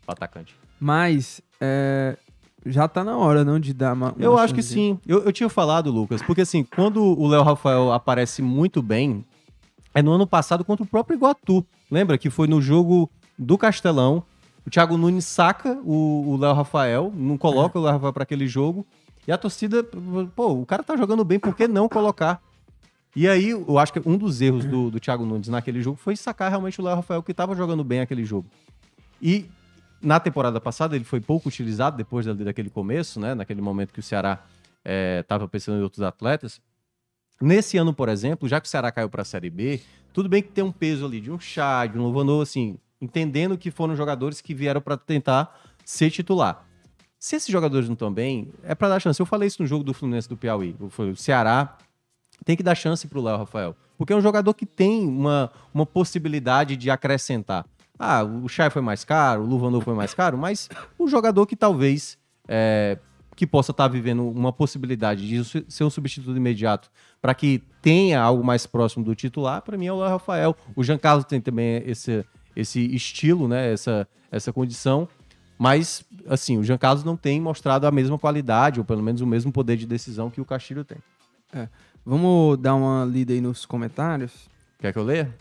atacante. Mas é, já tá na hora, não, de dar uma. uma Eu acho que sim. Eu, eu tinha falado, Lucas, porque assim, quando o Léo Rafael aparece muito bem, é no ano passado contra o próprio Iguatu. Lembra que foi no jogo do Castelão, o Thiago Nunes saca o Léo Rafael, não coloca o Léo Rafael para aquele jogo, e a torcida, pô, o cara tá jogando bem, por que não colocar? E aí, eu acho que um dos erros do, do Thiago Nunes naquele jogo foi sacar realmente o Léo Rafael, que tava jogando bem aquele jogo. E na temporada passada ele foi pouco utilizado depois daquele começo, né? Naquele momento que o Ceará estava pensando em outros atletas. Nesse ano, por exemplo, já que o Ceará caiu para a Série B, tudo bem que tem um peso ali de um Chá, de um Luvanor, assim, entendendo que foram jogadores que vieram para tentar ser titular. Se esses jogadores não estão bem, é para dar chance. Eu falei isso no jogo do Fluminense do Piauí. Falei, o Ceará tem que dar chance pro Léo Rafael. Porque é um jogador que tem uma, uma possibilidade de acrescentar. Ah, o Chay foi mais caro, o Luvanor foi mais caro, mas o jogador que talvez é, que possa estar vivendo uma possibilidade de ser um substituto imediato para que tenha algo mais próximo do titular, para mim é o Léo Rafael. O Jean Carlos tem também esse, esse estilo, né, essa, essa condição, mas assim, o Jean Carlos não tem mostrado a mesma qualidade, ou pelo menos o mesmo poder de decisão que o Castilho tem. Vamos dar uma lida aí nos comentários. Quer que eu leia?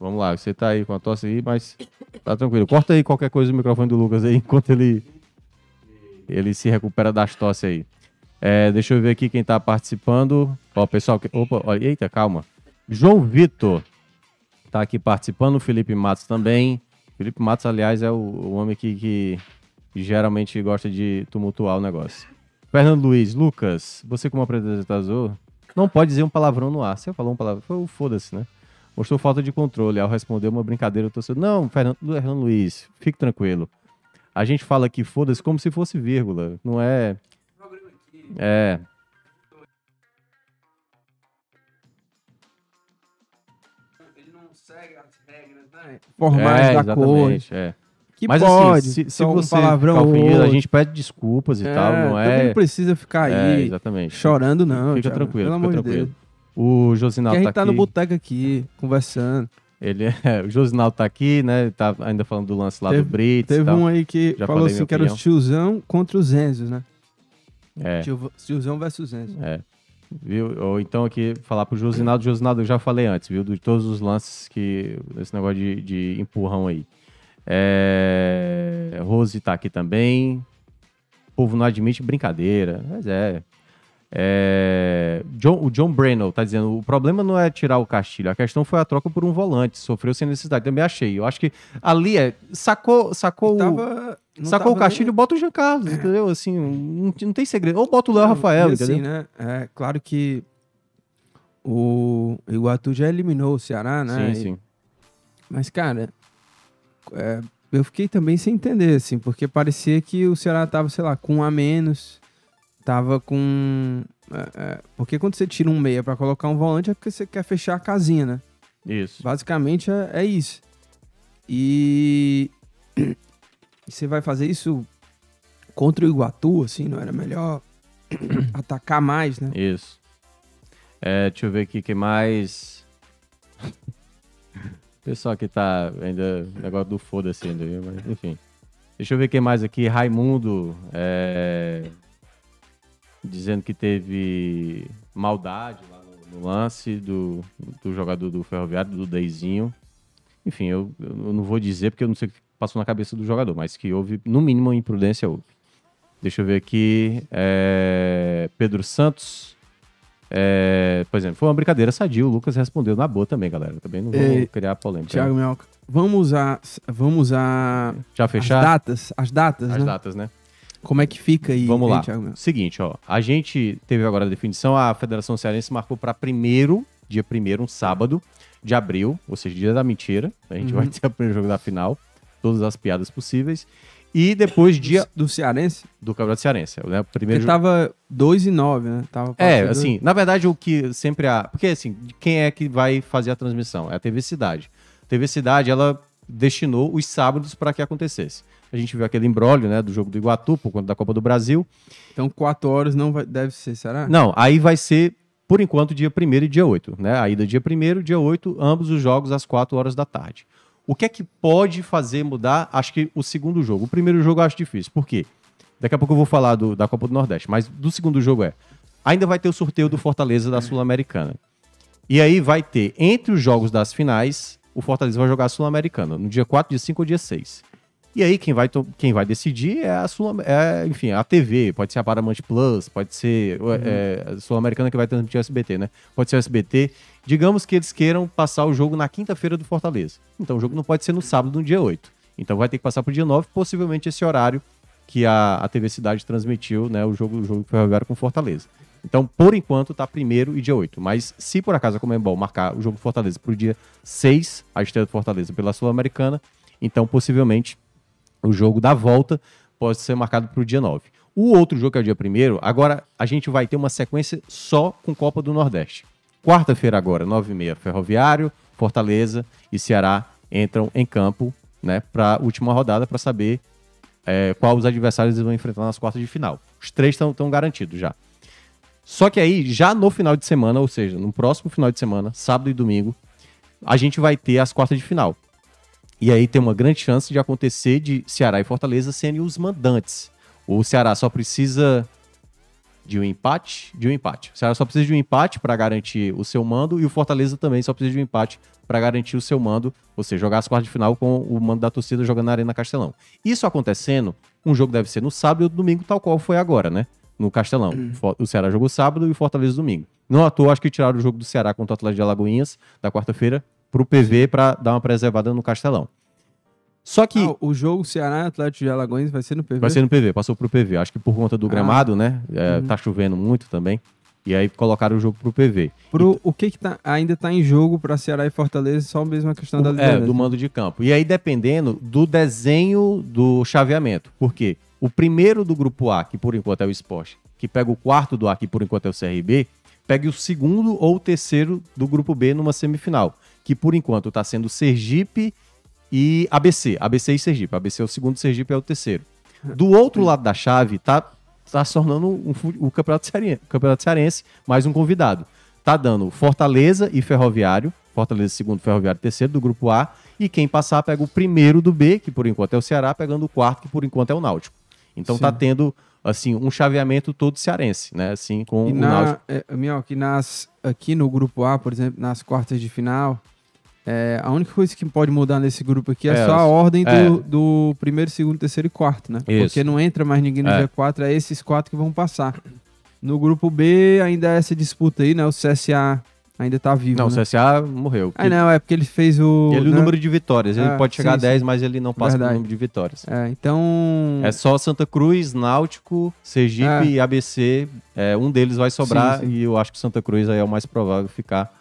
Vamos lá, você tá aí com a tosse aí, mas tá tranquilo. Corta aí qualquer coisa do microfone do Lucas aí, enquanto ele, ele se recupera das tosse aí. É, deixa eu ver aqui quem tá participando. Ó, pessoal, que- opa, ó, eita, calma. João Vitor tá aqui participando, Felipe Matos também. Felipe Matos, aliás, é o, o homem que, que, que geralmente gosta de tumultuar o negócio. Fernando Luiz, Lucas, você como apresentador, não pode dizer um palavrão no ar. Você falou um palavrão, foi o foda-se, né? Mostrou falta de controle ao responder uma brincadeira do torcedor. Não, Fernando, Fernando Luiz, fique tranquilo. A gente fala aqui, foda-se, como se fosse vírgula. Não é. É. Ele não segue as regras, né? Formais é, da cor. exatamente, é. Que Mas pode. assim, se, se só um você palavrão ofendido, a gente pede desculpas e É, tal, não é? não precisa ficar É, aí exatamente. chorando, não. Fica Thiago. tranquilo, Pelo fica amor de tranquilo. Deus. O Porque Josinaldo a tá gente tá aqui. no boteco aqui, conversando. Ele é, o Josinaldo tá aqui, né? Tá ainda falando do lance lá Teve- do Brits Teve um aí que Já falou assim que era o tiozão contra os Enzos, né? É, Tio- Tiozão versus Enzo. é. Viu? Ou então aqui falar pro Josinaldo, Josinaldo, eu já falei antes, viu? De todos os lances que. Esse negócio de, de empurrão aí. É, Rose tá aqui também. O povo não admite brincadeira. Mas é. É, John- o John Breno tá dizendo: o problema não é tirar o Castilho, a questão foi a troca por um volante. Sofreu sem necessidade. Também achei. Eu acho que ali é. Sacou, sacou, o- Tava, não sacou o tava nem- Castilho, bota o Jean Carlos, entendeu? Assim, não, não tem segredo. Ou bota o Léo Rafael, e entendeu? assim, né? É claro que o Iguatu já eliminou o Ceará, né? Sim, E- sim. Mas, cara, é, eu fiquei também sem entender, assim, porque parecia que o Ceará tava, sei lá, com um a menos, tava com... é, é, porque quando você tira um meia pra colocar um volante é porque você quer fechar a casinha, né? Isso. Basicamente é, é isso. E... você vai fazer isso contra o Iguatu, assim, não era melhor atacar mais, né? Isso. É, deixa eu ver aqui que mais. Pessoal que tá ainda. Negócio do foda-se ainda? Mas, enfim. Deixa eu ver o que mais aqui. Raimundo. é, Dizendo que teve maldade lá no, no lance do, do jogador do Ferroviário, do Deizinho. Enfim, eu, eu não vou dizer porque eu não sei o que passou na cabeça do jogador, mas que houve, no mínimo, imprudência houve. Deixa eu ver aqui. é, Pedro Santos. É, por exemplo, foi uma brincadeira sadia. O Lucas respondeu na boa também, galera. Também não vou Ei, criar polêmica. Thiago Minhoca, vamos usar, vamos usar Já as fechar datas, as datas, as né? datas, né? Como é que fica aí? Vamos lá. Thiago? Seguinte, ó. A gente teve agora a definição. A Federação Cearense marcou para primeiro, dia primeiro, um sábado de abril, ou seja, dia da mentira. A gente Uhum. vai ter o primeiro jogo da final. Todas as piadas possíveis. E depois, dia do Cearense? do Campeonato Cearense. Né? O Porque primeiro jogo. tava 2 e 9, né? Tava É, passando- assim, na verdade o que sempre há... Porque assim, quem é que vai fazer a transmissão? É a TV Cidade. A TV Cidade, ela destinou os sábados para que acontecesse. A gente viu aquele embrólio, né, do jogo do Iguatu, por conta da Copa do Brasil. Então 4 horas não vai, deve ser, será? Não, aí vai ser, por enquanto, dia 1 e dia 8, né? A ida dia 1 dia 8, ambos os jogos às 4 horas da tarde. O que é que pode fazer mudar? Acho que o segundo jogo. O primeiro jogo eu acho difícil. Por quê? Daqui a pouco eu vou falar do- da Copa do Nordeste, mas do segundo jogo é. Ainda vai ter o sorteio do Fortaleza da Sul-Americana. E aí vai ter, entre os jogos das finais, o Fortaleza vai jogar a Sul-Americana, no dia 4, dia 5 ou dia 6. E aí quem vai, quem vai decidir é a Sul é, enfim, a TV, pode ser a Paramount Plus, pode ser é, a Sul-Americana que vai transmitir o SBT, né? Pode ser o SBT. Digamos que eles queiram passar o jogo na quinta-feira do Fortaleza. Então o jogo não pode ser no sábado, no dia 8. Então vai ter que passar pro dia 9, possivelmente esse horário que a, a TV Cidade transmitiu, né, o jogo o jogo ferroviário com Fortaleza. Então, por enquanto, tá primeiro e dia 8. Mas se por acaso a Comembol marcar o jogo Fortaleza pro dia 6, a estreia do Fortaleza pela Sul-Americana, então possivelmente o jogo da volta pode ser marcado para o dia 9. O outro jogo, que é o dia 1 agora a gente vai ter uma sequência só com Copa do Nordeste. Quarta-feira agora, 9h30, Ferroviário, Fortaleza e Ceará entram em campo né, para a última rodada para saber é, qual os adversários eles vão enfrentar nas quartas de final. Os três estão garantidos já. Só que aí, já no final de semana, ou seja, no próximo final de semana, sábado e domingo, a gente vai ter as quartas de final. E aí tem uma grande chance de acontecer de Ceará e Fortaleza serem os mandantes. O Ceará só precisa de um empate, de um empate. O Ceará só precisa de um empate para garantir o seu mando e o Fortaleza também só precisa de um empate para garantir o seu mando, ou seja, jogar as quartas de final com o mando da torcida jogando na Arena Castelão. Isso acontecendo, um jogo deve ser no sábado e o domingo, tal qual foi agora, né? No Castelão. Fo- O Ceará jogou sábado e o Fortaleza domingo. Não à toa, acho que tiraram o jogo do Ceará contra o Atlético de Alagoinhas da quarta-feira pro PV para dar uma preservada no Castelão. Só que Ah, o jogo Ceará Atlético de Alagoas vai ser no PV? vai ser no PV, passou pro PV. Acho que por conta do Ah. gramado, né? É, Uhum. Tá chovendo muito também. E aí colocaram o jogo pro PV. Pro, o que, que tá, ainda tá em jogo para Ceará e Fortaleza? Só mesmo a questão da O- é, liderança. do mando de campo. E aí, dependendo do desenho do chaveamento. Por quê? O primeiro do grupo A, que por enquanto é o esporte, que pega o quarto do A, que por enquanto é o CRB, pegue o segundo ou o terceiro do grupo B numa semifinal. Que por enquanto está sendo Sergipe e ABC. ABC e Sergipe. ABC é o segundo, Sergipe é o terceiro. Do outro lado da chave, tá, tá se tornando um o Campeonato Cearense, Campeonato Cearense, mais um convidado. Tá dando Fortaleza e Ferroviário. Fortaleza segundo, Ferroviário terceiro do grupo A. E quem passar pega o primeiro do B, que por enquanto é o Ceará, pegando o quarto, que por enquanto é o Náutico. Então Sim. tá tendo assim um chaveamento todo cearense, né? Assim com E o Náutico. na, é, Minhoca, e nas, aqui no grupo A, por exemplo, nas quartas de final, é, a única coisa que pode mudar nesse grupo aqui é, É, só a ordem do, é. do primeiro, segundo, terceiro e quarto, né? Isso. Porque não entra mais ninguém no É. G4, é esses quatro que vão passar. No grupo B ainda é essa disputa aí, né? O CSA ainda tá vivo, Não, né? o CSA morreu. Ah, não, é porque ele fez o... Ele, o né? número de vitórias. Ele É, pode chegar sim, a 10, sim. mas ele não passa Verdade. pelo número de vitórias. É, então... É só Santa Cruz, Náutico, Sergipe e ABC. Um deles vai sobrar sim. e eu acho que Santa Cruz aí é o mais provável ficar,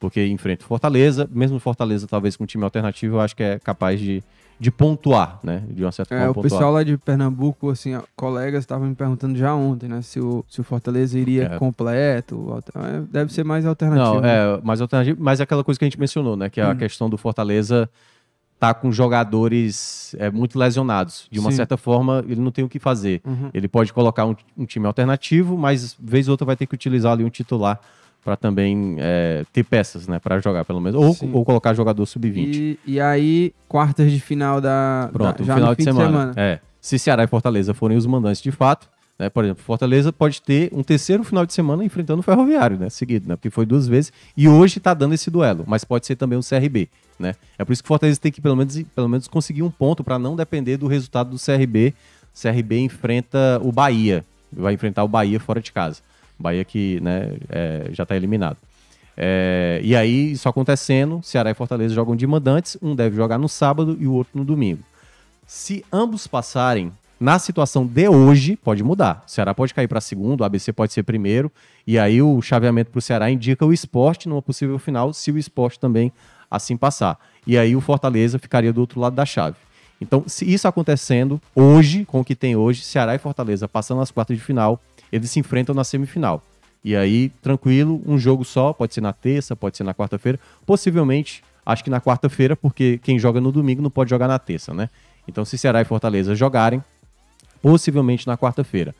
porque enfrenta o Fortaleza. Mesmo Fortaleza, talvez com um time alternativo, eu acho que é capaz de, de pontuar, né? De uma certa É, forma, o pontuar. pessoal lá de Pernambuco, assim, colegas estavam me perguntando já ontem, né? Se o, se o Fortaleza iria É. completo. é, Deve ser mais alternativo. Não, né? é mais alternativo, mas é aquela coisa que a gente mencionou, né? Que é a Hum. questão do Fortaleza tá com jogadores é, muito lesionados. De uma Sim. certa forma, ele não tem o que fazer. Uhum. Ele pode colocar um, um time alternativo, mas vez ou outra vai ter que utilizar ali um titular para também é, ter peças, né, para jogar pelo menos, ou, ou colocar jogador sub-20. E, e aí, quartas de final da. Pronto, da, já final no de fim semana. É, se Ceará e Fortaleza forem os mandantes de fato, né, por exemplo, Fortaleza pode ter um terceiro final de semana enfrentando o Ferroviário, né, seguido, né, porque foi duas vezes e hoje tá dando esse duelo, mas pode ser também o CRB, né? É por isso que o Fortaleza tem que pelo menos, pelo menos conseguir um ponto para não depender do resultado do CRB. CRB enfrenta o Bahia, vai enfrentar o Bahia fora de casa. Bahia que, né, é, já tá eliminado. É, e aí, isso acontecendo, Ceará e Fortaleza jogam de mandantes, um deve jogar no sábado e o outro no domingo. Se ambos passarem, na situação de hoje, pode mudar. O Ceará pode cair para segundo, o ABC pode ser primeiro, e aí o chaveamento para o Ceará indica o esporte numa possível final, se o esporte também assim passar. E aí o Fortaleza ficaria do outro lado da chave. Então, se isso acontecendo hoje, com o que tem hoje, Ceará e Fortaleza passando nas quartas de final, eles se enfrentam na semifinal. E aí, tranquilo, um jogo só, pode ser na terça, pode ser na quarta-feira. Possivelmente, acho que na quarta-feira, porque quem joga no domingo não pode jogar na terça, né? Então, se Ceará e Fortaleza jogarem, possivelmente na quarta-feira.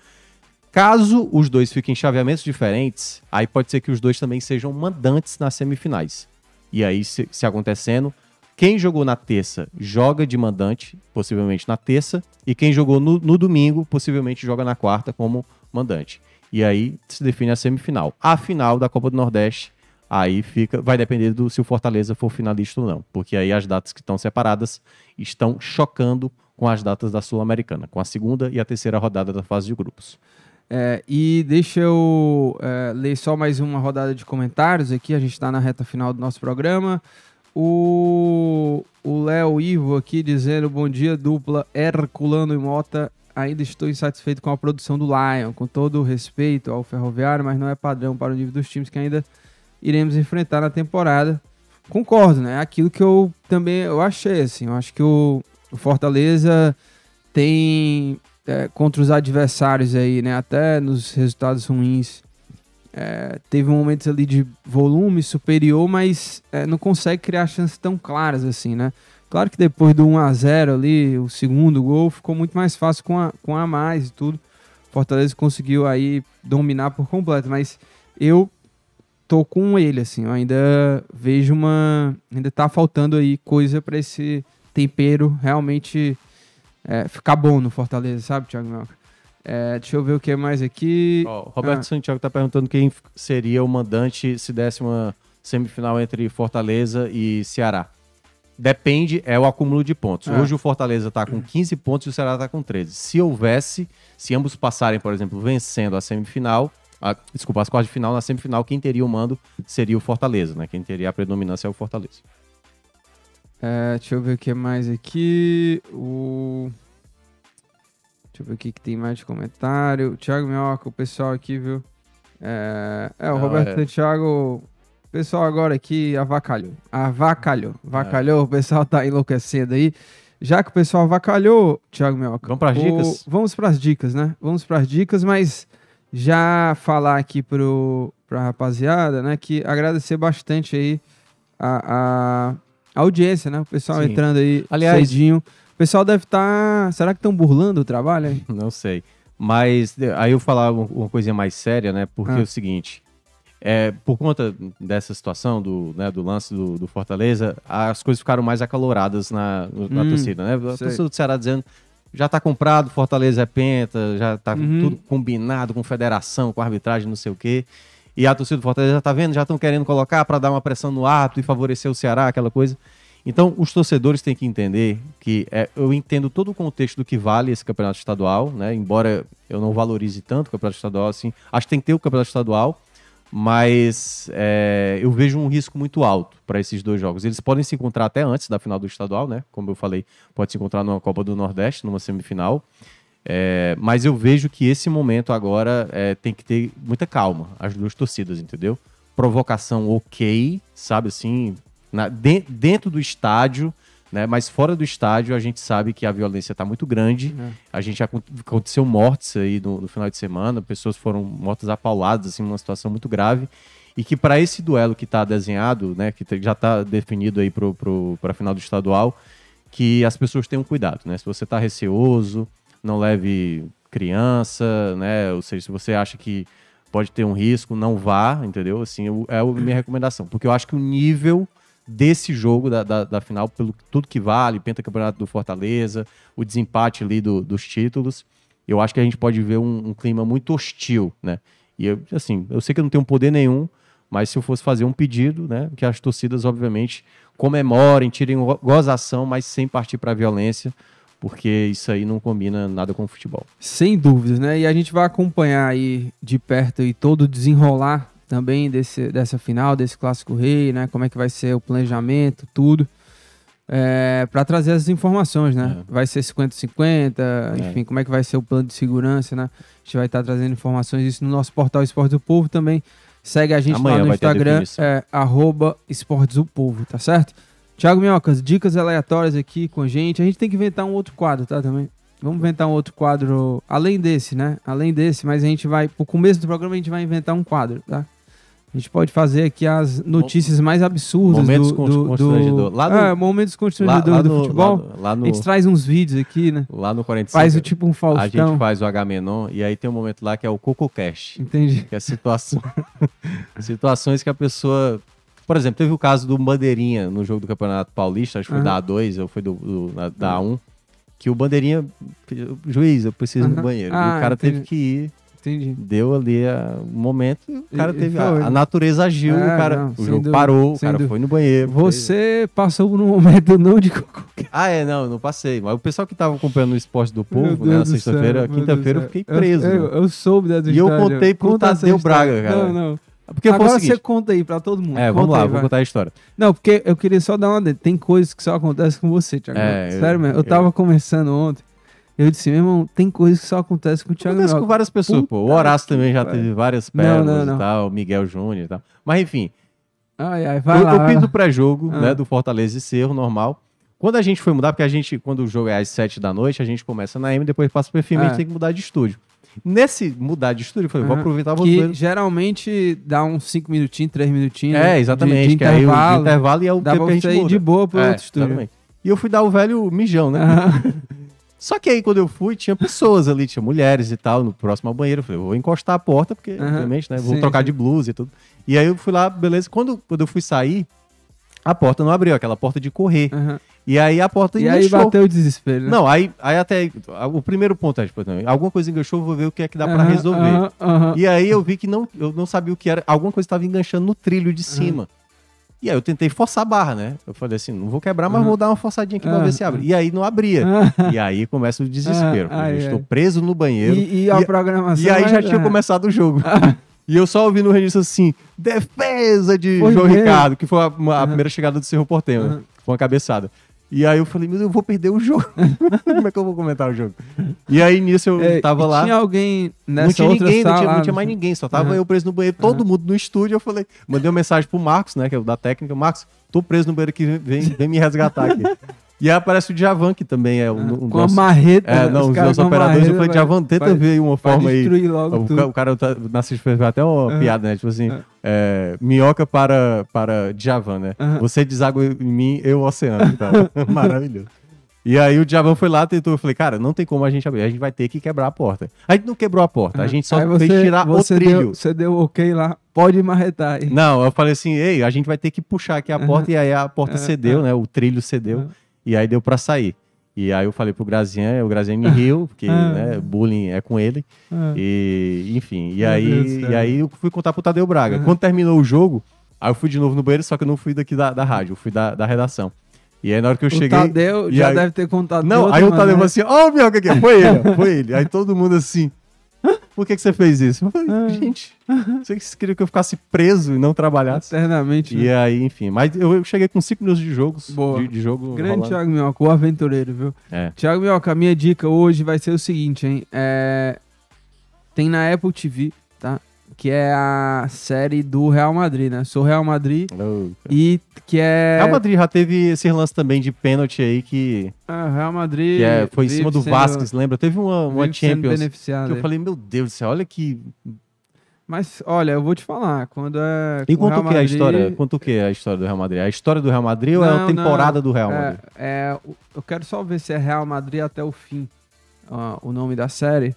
Caso os dois fiquem em chaveamentos diferentes, aí pode ser que os dois também sejam mandantes nas semifinais. E aí, se, se acontecendo, quem jogou na terça joga de mandante, possivelmente na terça, e quem jogou no, no domingo, possivelmente joga na quarta como mandante. E aí se define a semifinal. A final da Copa do Nordeste, aí fica, vai depender do se o Fortaleza for finalista ou não, porque aí as datas que estão separadas estão chocando com as datas da Sul-Americana, com a segunda e a terceira rodada da fase de grupos. É, e deixa eu é, ler só mais uma rodada de comentários aqui. A gente está na reta final do nosso programa. O Léo Ivo aqui dizendo: Bom dia, dupla Herculano e Mota. Ainda estou insatisfeito com a produção do Lion, com todo o respeito ao Ferroviário, mas não é padrão para o nível dos times que ainda iremos enfrentar na temporada. Concordo, né? É Aquilo que eu também eu achei, assim. Eu acho que o, o Fortaleza tem é, contra os adversários aí, né? Até nos resultados ruins. é, teve momentos ali de volume superior, mas é, não consegue criar chances tão claras assim, né? Claro que depois do 1 a 0 ali, o segundo gol ficou muito mais fácil com a, com a mais e tudo. Fortaleza conseguiu aí dominar por completo, mas eu tô com ele assim, eu ainda vejo uma, ainda tá faltando aí coisa para esse tempero realmente é, ficar bom no Fortaleza, sabe, Thiago Melca? É, deixa eu ver o que mais aqui. Ó, Roberto Ah. Santiago está perguntando quem seria o mandante se desse uma semifinal entre Fortaleza e Ceará. Depende, é o acúmulo de pontos. É. Hoje o Fortaleza está com 15 pontos e o Ceará está com 13. Se houvesse, se ambos passarem, por exemplo, vencendo a semifinal, a, desculpa, as quartas de final, na semifinal, quem teria o mando seria o Fortaleza, né? Quem teria a predominância é o Fortaleza. É, deixa eu ver o que mais aqui. O... Deixa eu ver o que, que tem mais de comentário. Thiago Minhoca, o pessoal aqui, viu? É, é, o Não, Roberto é. Santiago. Pessoal agora aqui avacalhou. Avacalhou. Avacalhou, o pessoal tá enlouquecendo aí. Já que o pessoal avacalhou, Thiago Minhoca. Vamos pras o- dicas? Vamos pras dicas, né? Vamos pras dicas, mas já falar aqui pro, pra rapaziada, né? Que agradecer bastante aí a, a- audiência, né? O pessoal Sim. entrando aí Aliás- cedinho. O pessoal deve estar. será que estão burlando o trabalho aí? Não sei. Mas aí eu falar uma, uma coisinha mais séria, né? Porque Ah. é o seguinte. É, por conta dessa situação do, né, do lance do, do Fortaleza, as coisas ficaram mais acaloradas na, na Hum, torcida, né? A sei. torcida do Ceará dizendo já tá comprado, Fortaleza é penta, já tá Uhum. tudo combinado com federação, com arbitragem, não sei o quê. E a torcida do Fortaleza já tá vendo, já estão querendo colocar para dar uma pressão no árbitro e favorecer o Ceará, aquela coisa. Então, os torcedores têm que entender que é, eu entendo todo o contexto do que vale esse campeonato estadual, né? Embora eu não valorize tanto o campeonato estadual assim, acho que tem que ter o campeonato estadual, mas é, eu vejo um risco muito alto para esses dois jogos. Eles podem se encontrar até antes da final do estadual, né? Como eu falei, pode se encontrar numa Copa do Nordeste, numa semifinal. É, mas eu vejo que esse momento agora é, tem que ter muita calma, as duas torcidas, entendeu? Provocação ok, sabe assim, na- de- dentro do estádio, né? Mas fora do estádio a gente sabe que a violência está muito grande. É. A gente acon- aconteceu mortes aí no, no final de semana, pessoas foram mortas apauladas, assim, numa situação muito grave. E que para esse duelo que está desenhado, né, que já está definido aí para a final do estadual, que as pessoas tenham cuidado, né? Se você está receoso, não leve criança, né? Ou seja, se você acha que pode ter um risco, não vá, entendeu? Assim, é a minha recomendação. Porque eu acho que o nível desse jogo da, da, da final, pelo tudo que vale, pentacampeonato do Fortaleza, o desempate ali do- dos títulos, eu acho que a gente pode ver um, um clima muito hostil, né? E eu, assim, eu sei que eu não tenho poder nenhum, mas se eu fosse fazer um pedido, né, que as torcidas, obviamente, comemorem, tirem go- gozação, mas sem partir para a violência, porque isso aí não combina nada com o futebol. Sem dúvidas, né? E a gente vai acompanhar aí de perto e todo o desenrolar também desse, dessa final, desse clássico rei, né? Como é que vai ser o planejamento, tudo. É, para trazer as informações, né? É. Vai ser 50-50, enfim, como é que vai ser o plano de segurança, né? A gente vai estar trazendo informações disso no nosso portal Esportes do Povo também. Segue a gente Amanhã lá no Instagram, é, arroba Esportes do Povo, tá certo? Tiago Minhocas, dicas aleatórias aqui com a gente. A gente tem que inventar um outro quadro, tá? Também. Vamos inventar um outro quadro, além desse, né? Além desse, mas a gente vai, pro começo do programa, a gente vai inventar um quadro, tá? A gente pode fazer aqui as notícias mais absurdas Momentos do, do, constrangedor. do... Lá no- É, momentos Lá, constrangedores lá do no, futebol. lá no- lá A no, gente traz uns vídeos aqui, né? lá no 45, Faz o tipo um a Faustão. gente faz o H-Menon, e aí tem um momento lá que é o CocoCast. Entendi. que é situação, situações que a pessoa. Por exemplo, teve o caso do Bandeirinha no jogo do Campeonato Paulista, acho que foi da A2 ou foi do, do- na- da A1, que o Bandeirinha, juiz, eu preciso ir no banheiro. Ah, e o cara teve entendi. que ir, Entendi. deu ali a- um momento, o cara E- teve. A, a natureza agiu, É, o cara. não, o jogo dúvida, parou, o cara dúvida. foi no banheiro. fez- Você passou por um momento não de. Ah, é, não, não passei. Mas o pessoal que tava acompanhando o esporte do povo, né, na sexta-feira, quinta-feira, eu fiquei preso. Eu, eu, eu soube dessa E eu história. contei pro Conta Tadeu história. Braga, cara. Não, não. Porque Agora seguinte, você conta aí pra todo mundo. É, Conta vamos lá, aí, vou vai. contar a história. Não, porque eu queria só dar uma. Tem coisas que só acontecem com você, Thiago. É, eu- Sério mesmo. Eu eu- tava conversando ontem. Eu disse, meu irmão, tem coisas que só acontecem com o Thiago Acontece com várias pessoas, pô. O Puta Horácio também já teve várias Não, pérolas não, não. e tal, o Miguel Júnior e tal. Mas enfim, Ai, ai, vai eu, lá. eu pré-jogo, Ah. né, do Fortaleza e Cerro, normal. Quando a gente foi mudar, porque a gente, quando o jogo é às 7 da noite, a gente começa na M, depois passa pro FM, a É. gente tem que mudar de estúdio. Nesse mudar de estúdio, eu falei, vou aproveitar Que ver. geralmente dá uns 5 minutinhos, 3 minutinhos. né, É, exatamente, De, de que aí o intervalo. intervalo e é o Dá tempo pra que a gente você ir muda. de boa pro É, outro estúdio. exatamente. E eu fui dar o velho mijão, né? Aham. Só que aí, quando eu fui, tinha pessoas ali, tinha mulheres e tal, no próximo ao banheiro. Eu falei, vou encostar a porta, porque, Aham. obviamente, né? Vou Sim, trocar sim. de blusa e tudo. E aí eu fui lá, beleza. Quando, quando eu fui sair, a porta não abriu, aquela porta de correr. Aham. E aí a porta E aí enganchou. bateu o desespero, né? Não, aí, aí até. O primeiro ponto é, tipo, não, alguma coisa enganchou, vou ver o que é que dá pra Aham, resolver. aham, aham. E aí eu vi que não, eu não sabia o que era. Alguma coisa estava enganchando no trilho de cima. E aí eu tentei forçar a barra, né? Eu falei assim, não vou quebrar, mas Uhum. vou dar uma forçadinha aqui pra Ah, ver se abre. E aí não abria. e aí começa o desespero. Ah, ai, eu estou preso no banheiro. E, e a E- programação. E aí já é- tinha começado o jogo. E eu só ouvi no registro assim, defesa de Foi João mesmo? Ricardo, que foi a, a Aham. primeira chegada do Cerro Porteño, né? Aham. Foi uma cabeçada. E aí eu falei, meu Deus, eu vou perder o jogo. Como é que eu vou comentar o jogo? E aí nisso eu É, tava lá. Tinha alguém nessa não tinha outra ninguém, não sala, tinha, não tinha mais ninguém, só tava Aham. eu preso no banheiro, todo mundo no estúdio. Eu falei, mandei uma mensagem pro Marcos, né, que é o da técnica. Marcos, tô preso no banheiro aqui, vem, vem me resgatar aqui. e aí aparece o Djavan, que também é um, um Com a marreta. É, né? não, os nossos a operadores, eu falei, vai- Djavan, tenta vai- ver uma forma aí. logo O, tudo. o cara tá, na fez até uma Aham. piada, né? Tipo assim, Aham. é, minhoca para, para Djavan, né? Você deságua em mim, eu o oceano. Então, maravilhoso. E aí o Djavan foi lá, tentou, eu falei, cara, não tem como a gente abrir, a gente vai ter que quebrar a porta. A gente não quebrou a porta, a gente só Aí fez tirar o você trilho. Deu, você deu ok lá, pode marretar aí. Não, eu falei assim, ei, a gente vai ter que puxar aqui a porta, e aí a porta cedeu, né? O trilho cedeu. E aí deu pra sair. E aí eu falei pro Grazian, o Grazian me riu, porque Ah. né, bullying é com ele. Ah. E, enfim, e Meu aí, e aí eu fui contar pro Tadeu Braga. Aham. Quando terminou o jogo, aí eu fui de novo no banheiro, só que eu não fui daqui da, da rádio, eu fui da, da redação. E aí na hora que eu O cheguei. Tadeu já aí- deve ter contado. Não, aí o Tadeu falou assim: Ó, o Minhoca aqui, foi ele, foi ele. Aí todo mundo assim. Por que, que você fez isso? Eu falei, Ah. gente, vocês queriam que eu ficasse preso e não trabalhasse? Eternamente. E né? aí, enfim, mas eu, eu cheguei com 5 minutos de jogos. Boa. De, de jogo. Grande rolando. Thiago Minhoca, o aventureiro, viu? É. Thiago Minhoca, a minha dica hoje vai ser o seguinte, hein? É... Tem na Apple TV, tá? Que é a série do Real Madrid, né? Sou Real Madrid Oh. e que é... Real Madrid já teve esse lance também de pênalti aí que, Ah, Real Madrid... que é, foi em cima do sendo- Vasquez, lembra? Teve uma, uma Champions que eu aí. falei, meu Deus do céu, olha que. Mas, olha, eu vou te falar, quando é... E com o conta o Real que é a história? Conta o que é a história do Real Madrid? É a história do Real Madrid ou é a Não, temporada não. do Real É, Madrid? é, o- eu quero só ver se é Real Madrid até o fim, ó, o nome da série,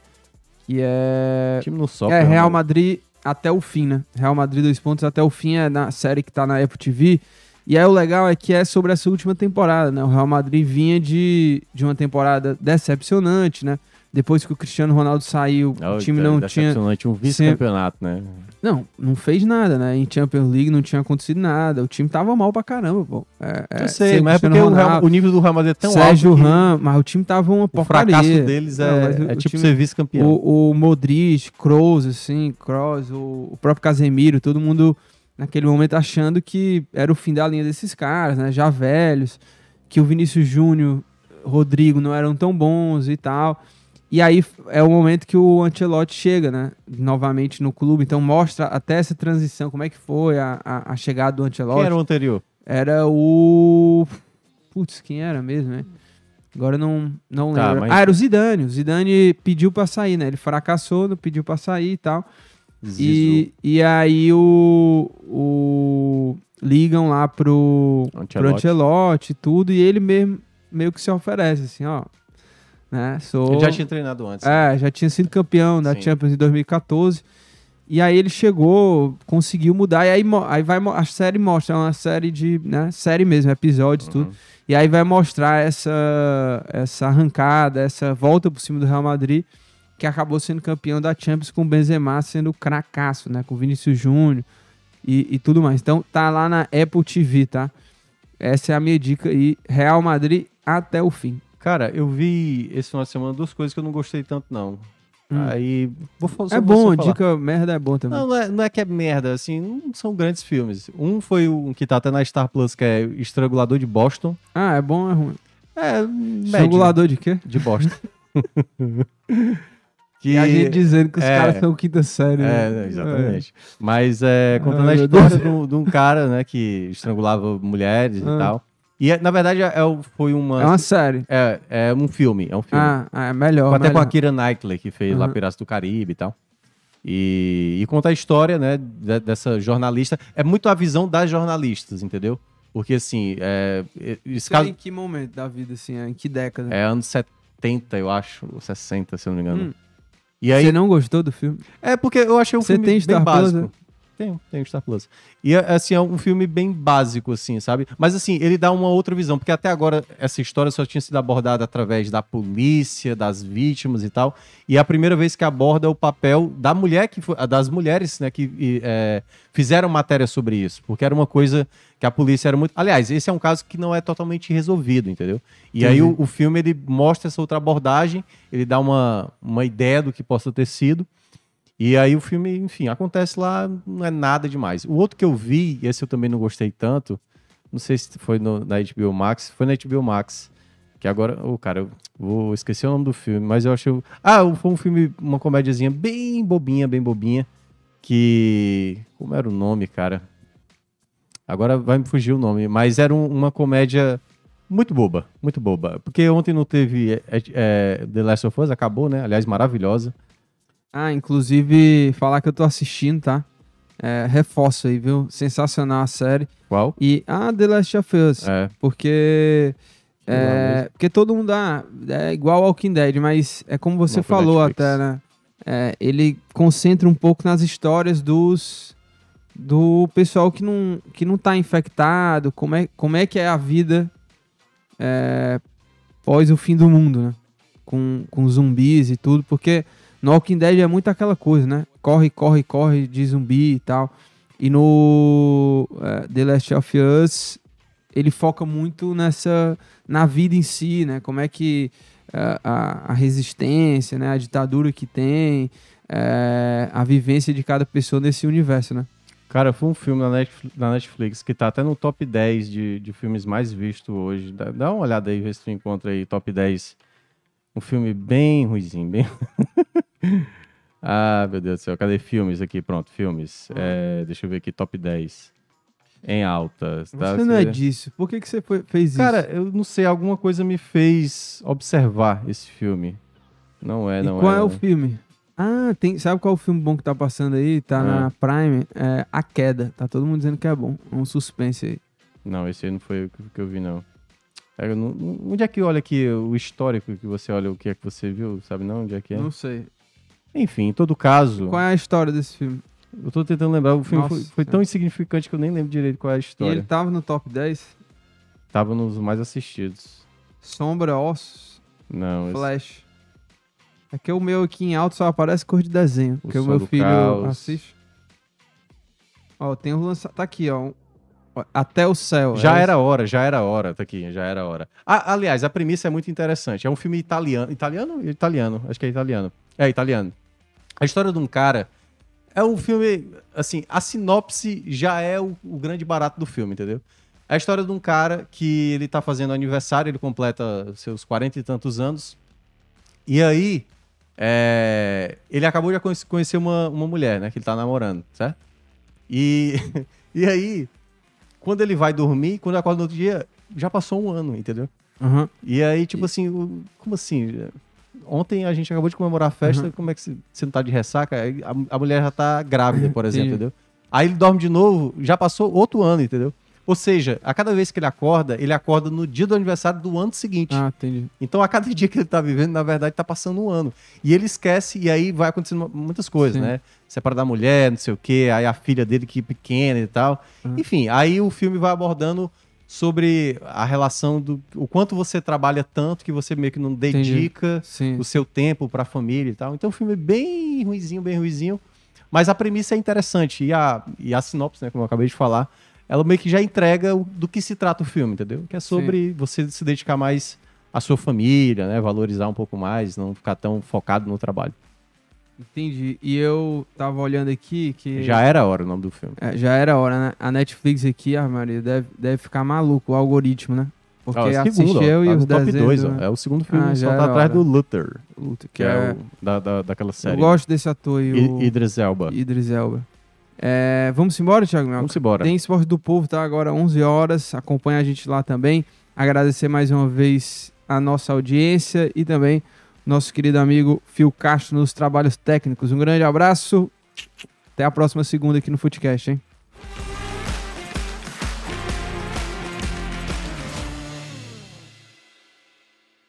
que é... O time não sofre. É, né, Real mano? Madrid até o fim, né? Real Madrid dois pontos até o fim é na série que tá na Apple TV. E aí o legal é que é sobre essa última temporada, né? O Real Madrid vinha de, de uma temporada decepcionante, né? Depois que o Cristiano Ronaldo saiu, o Oh, time cara, não tinha... decepcionante, um vice-campeonato, né? Não, não fez nada, né? Em Champions League não tinha acontecido nada. O time tava mal pra caramba, pô. É, é, eu sei, mas é porque o, Real- Ronaldo, o nível do Real Madrid é tão Sérgio alto que Ram, mas o time tava uma o porcaria. fracasso deles Não, é, mas o- é o tipo time- ser vice-campeão. O, o Modric, Kroos, assim, Kroos, o, o próprio Casemiro, todo mundo naquele momento achando que era o fim da linha desses caras, né? Já velhos, que o Vinícius Júnior, Rodrigo não eram tão bons e tal. E aí é o momento que o Ancelotti chega, né? Novamente no clube. Então mostra até essa transição, como é que foi a, a, a chegada do Ancelotti. Quem era o anterior? Era o. Putz, quem era mesmo, né? Agora não, não Tá, lembro. mas- Ah, era o Zidane. O Zidane pediu pra sair, né? Ele fracassou, não pediu pra sair e tal. E, e aí o, o. Ligam lá pro, pro Ancelotti. Ancelotti e tudo. E ele mesmo meio que se oferece, assim, ó. Né? Sou. Ele já tinha treinado antes. né? É, já tinha sido campeão da Sim. Champions em 2014. E aí ele chegou, conseguiu mudar. E aí, aí vai, a série mostra, é uma série de, né, série mesmo, episódios, tudo. Uhum. E aí vai mostrar essa, essa arrancada, essa volta por cima do Real Madrid, que acabou sendo campeão da Champions com o Benzema sendo cracaço, né? Com o Vinícius Júnior e, e tudo mais. Então tá lá na Apple TV, tá? Essa é a minha dica aí. Real Madrid até o fim. Cara, eu vi esse final de semana duas coisas que eu não gostei tanto, não. Hum. Aí, vou falar É bom, dica merda é bom também. Não, não é, não é que é merda, assim, não são grandes filmes. Um foi um que tá até na Star Plus, que é Estrangulador de Boston. Ah, é bom ou é ruim? É, médio Estrangulador de quê? de Boston. que E a gente dizendo que os é. caras são quinta série. É, né? né, exatamente. Mas é, contando Ai, a história de um, de um cara, né, que estrangulava mulheres Ah. e tal. E, é, na verdade, é, o- foi uma... É uma série. É, é um filme, é um filme. Ah, ah, é melhor. Até com melhor. a Kira Knightley, que fez lá Uhum. Piratas do Caribe e tal. E, e conta a história, né, de- dessa jornalista. É muito a visão das jornalistas, entendeu? Porque, assim, é, é- esse Isso caso Em que momento da vida, assim? é? Em que década? é anos 70, eu acho, ou 60, se eu não me engano. Hum. E aí, Você não gostou do filme? é porque eu achei um Você filme tem bem Star Plus, básico. né? Tenho, tenho Star Plus. E, assim, é um filme bem básico, assim, sabe? Mas, assim, ele dá uma outra visão, porque até agora essa história só tinha sido abordada através da polícia, das vítimas e tal. E é a primeira vez que aborda o papel da mulher, que foi, das mulheres, né, que é, fizeram matéria sobre isso. Porque era uma coisa que a polícia era muito... Aliás, esse é um caso que não é totalmente resolvido, entendeu? E aí o, o filme, ele mostra essa outra abordagem, ele dá uma, uma ideia do que possa ter sido. E aí o filme, enfim, acontece lá, não é nada demais. O outro que eu vi, esse eu também não gostei tanto, Não sei se foi no, na HBO Max. Foi na HBO Max. Que agora. Ô, cara, eu vou esquecer o nome do filme, mas eu achei. Ah, foi um filme, uma comédiazinha bem bobinha, bem bobinha. Que. Como era o nome, cara? Agora vai me fugir o nome, mas era um- uma comédia muito boba, muito boba. Porque ontem não teve é, é, The Last of Us, acabou, né? Aliás, maravilhosa. Ah, inclusive, falar que eu tô assistindo, tá? É, reforço aí, viu? Sensacional a série. Qual? E a The Last of Us, É. porque. É, mesmo. porque todo mundo dá. É igual Walking Dead, mas é como você Não falou até, né? É, ele concentra um pouco nas histórias dos. Do pessoal que não, que não tá infectado, como é, como é que é a vida é, pós o fim do mundo, né? Com, com zumbis e tudo, porque no Walking Dead é muito aquela coisa, né? Corre, corre, corre de zumbi e tal. E no é, The Last of Us, ele foca muito nessa. na vida em si, né? Como é que é, a, a resistência, né? A ditadura que tem, é, a vivência de cada pessoa nesse universo, né? Cara, foi um filme na Netflix, que tá até no top 10 de, de filmes mais vistos hoje. Dá, dá uma olhada aí, vê se tu encontra aí top 10. Um filme bem ruizinho, bem. ah, meu Deus do céu, cadê filmes aqui? Pronto, filmes. É, deixa eu ver aqui, top 10. Em alta. tá? Você não é disso. Por que, que você foi- fez isso? Cara, eu não sei, alguma coisa me fez observar esse filme. Não é, e não qual é. é, o filme? Ah, tem, sabe qual é o filme bom que tá passando aí? Tá Ah. na Prime? É A Queda. Tá todo mundo dizendo que é bom. Um suspense aí. Não, esse aí não foi o que- que eu vi, não. É, não- Onde é que olha aqui o histórico que você olha, o que é que você viu? Sabe não onde é que é? Não sei. Enfim, em todo caso, Qual é a história desse filme? eu tô tentando lembrar, o filme Nossa foi, foi tão insignificante que eu nem lembro direito qual é a E história. ele tava no top 10? Tava nos mais assistidos. Sombra, Ossos, Não, esse- Flash. É que o meu aqui em alto só aparece cor de desenho. Porque o Som meu do filho Caos. assiste. Ó, tem um lançado. Tá aqui, ó. Até o céu. já é era hora, já era hora, tá aqui, já era hora. Ah, aliás, a premissa é muito interessante. É um filme italiano. Italiano? Italiano, acho que é italiano. É, italiano. A história de um cara. É um filme. Assim, a sinopse já é o, o grande barato do filme, entendeu? É a história de um cara que ele tá fazendo aniversário, ele completa seus 40 e tantos anos. E aí. é, ele acabou de conhe- conhecer uma, uma mulher, né? Que ele tá namorando, certo? E, e aí, quando ele vai dormir, quando acorda no outro dia, já passou um ano, entendeu? Aham. E aí, tipo assim, o- como assim? Ontem a gente acabou de comemorar a festa, Uhum. como é que você, não tá de ressaca? A, a mulher já tá grávida, por exemplo, entendeu? Aí ele dorme de novo, já passou outro ano, entendeu? Ou seja, a cada vez que ele acorda, ele acorda no dia do aniversário do ano seguinte. Ah, entendi. Então, a cada dia que ele tá vivendo, na verdade, tá passando um ano. E ele esquece, e aí vai acontecendo muitas coisas, Sim. né? Separa da mulher, não sei o quê, aí a filha dele que é pequena e tal. Uhum. Enfim, aí o filme vai abordando sobre a relação do o quanto você trabalha tanto que você meio que não dedica o seu tempo pra família e tal. Então, o filme é bem ruizinho, bem ruizinho. Mas a premissa é interessante. E a, e a sinopse, né, como eu acabei de falar, ela meio que já entrega o- do que se trata o filme, entendeu? Que é sobre você se dedicar mais à sua família, né? Valorizar um pouco mais, não ficar tão focado no trabalho. Entendi. E eu tava olhando aqui que. Já era a hora o nome do filme. É, já era hora, né? A Netflix aqui, ah, Maria, deve, deve ficar maluco o algoritmo, né? Porque Ó, assiste segundo, ó, eu e tá os top desenhos. 2, né? É o segundo filme, Ah, só tá atrás hora. do Luther, Puta, que é, o da, da, daquela série. Eu gosto desse ator aí, I- o Idris Elba. Idris Elba. É, vamos embora, Thiago Mel? Vamos embora. Tem Esporte do Povo, tá agora 11 horas. Acompanha a gente lá também. Agradecer mais uma vez a nossa audiência e também nosso querido amigo Fio Castro nos trabalhos técnicos. Um grande abraço. Até a próxima segunda aqui no Footcast, hein?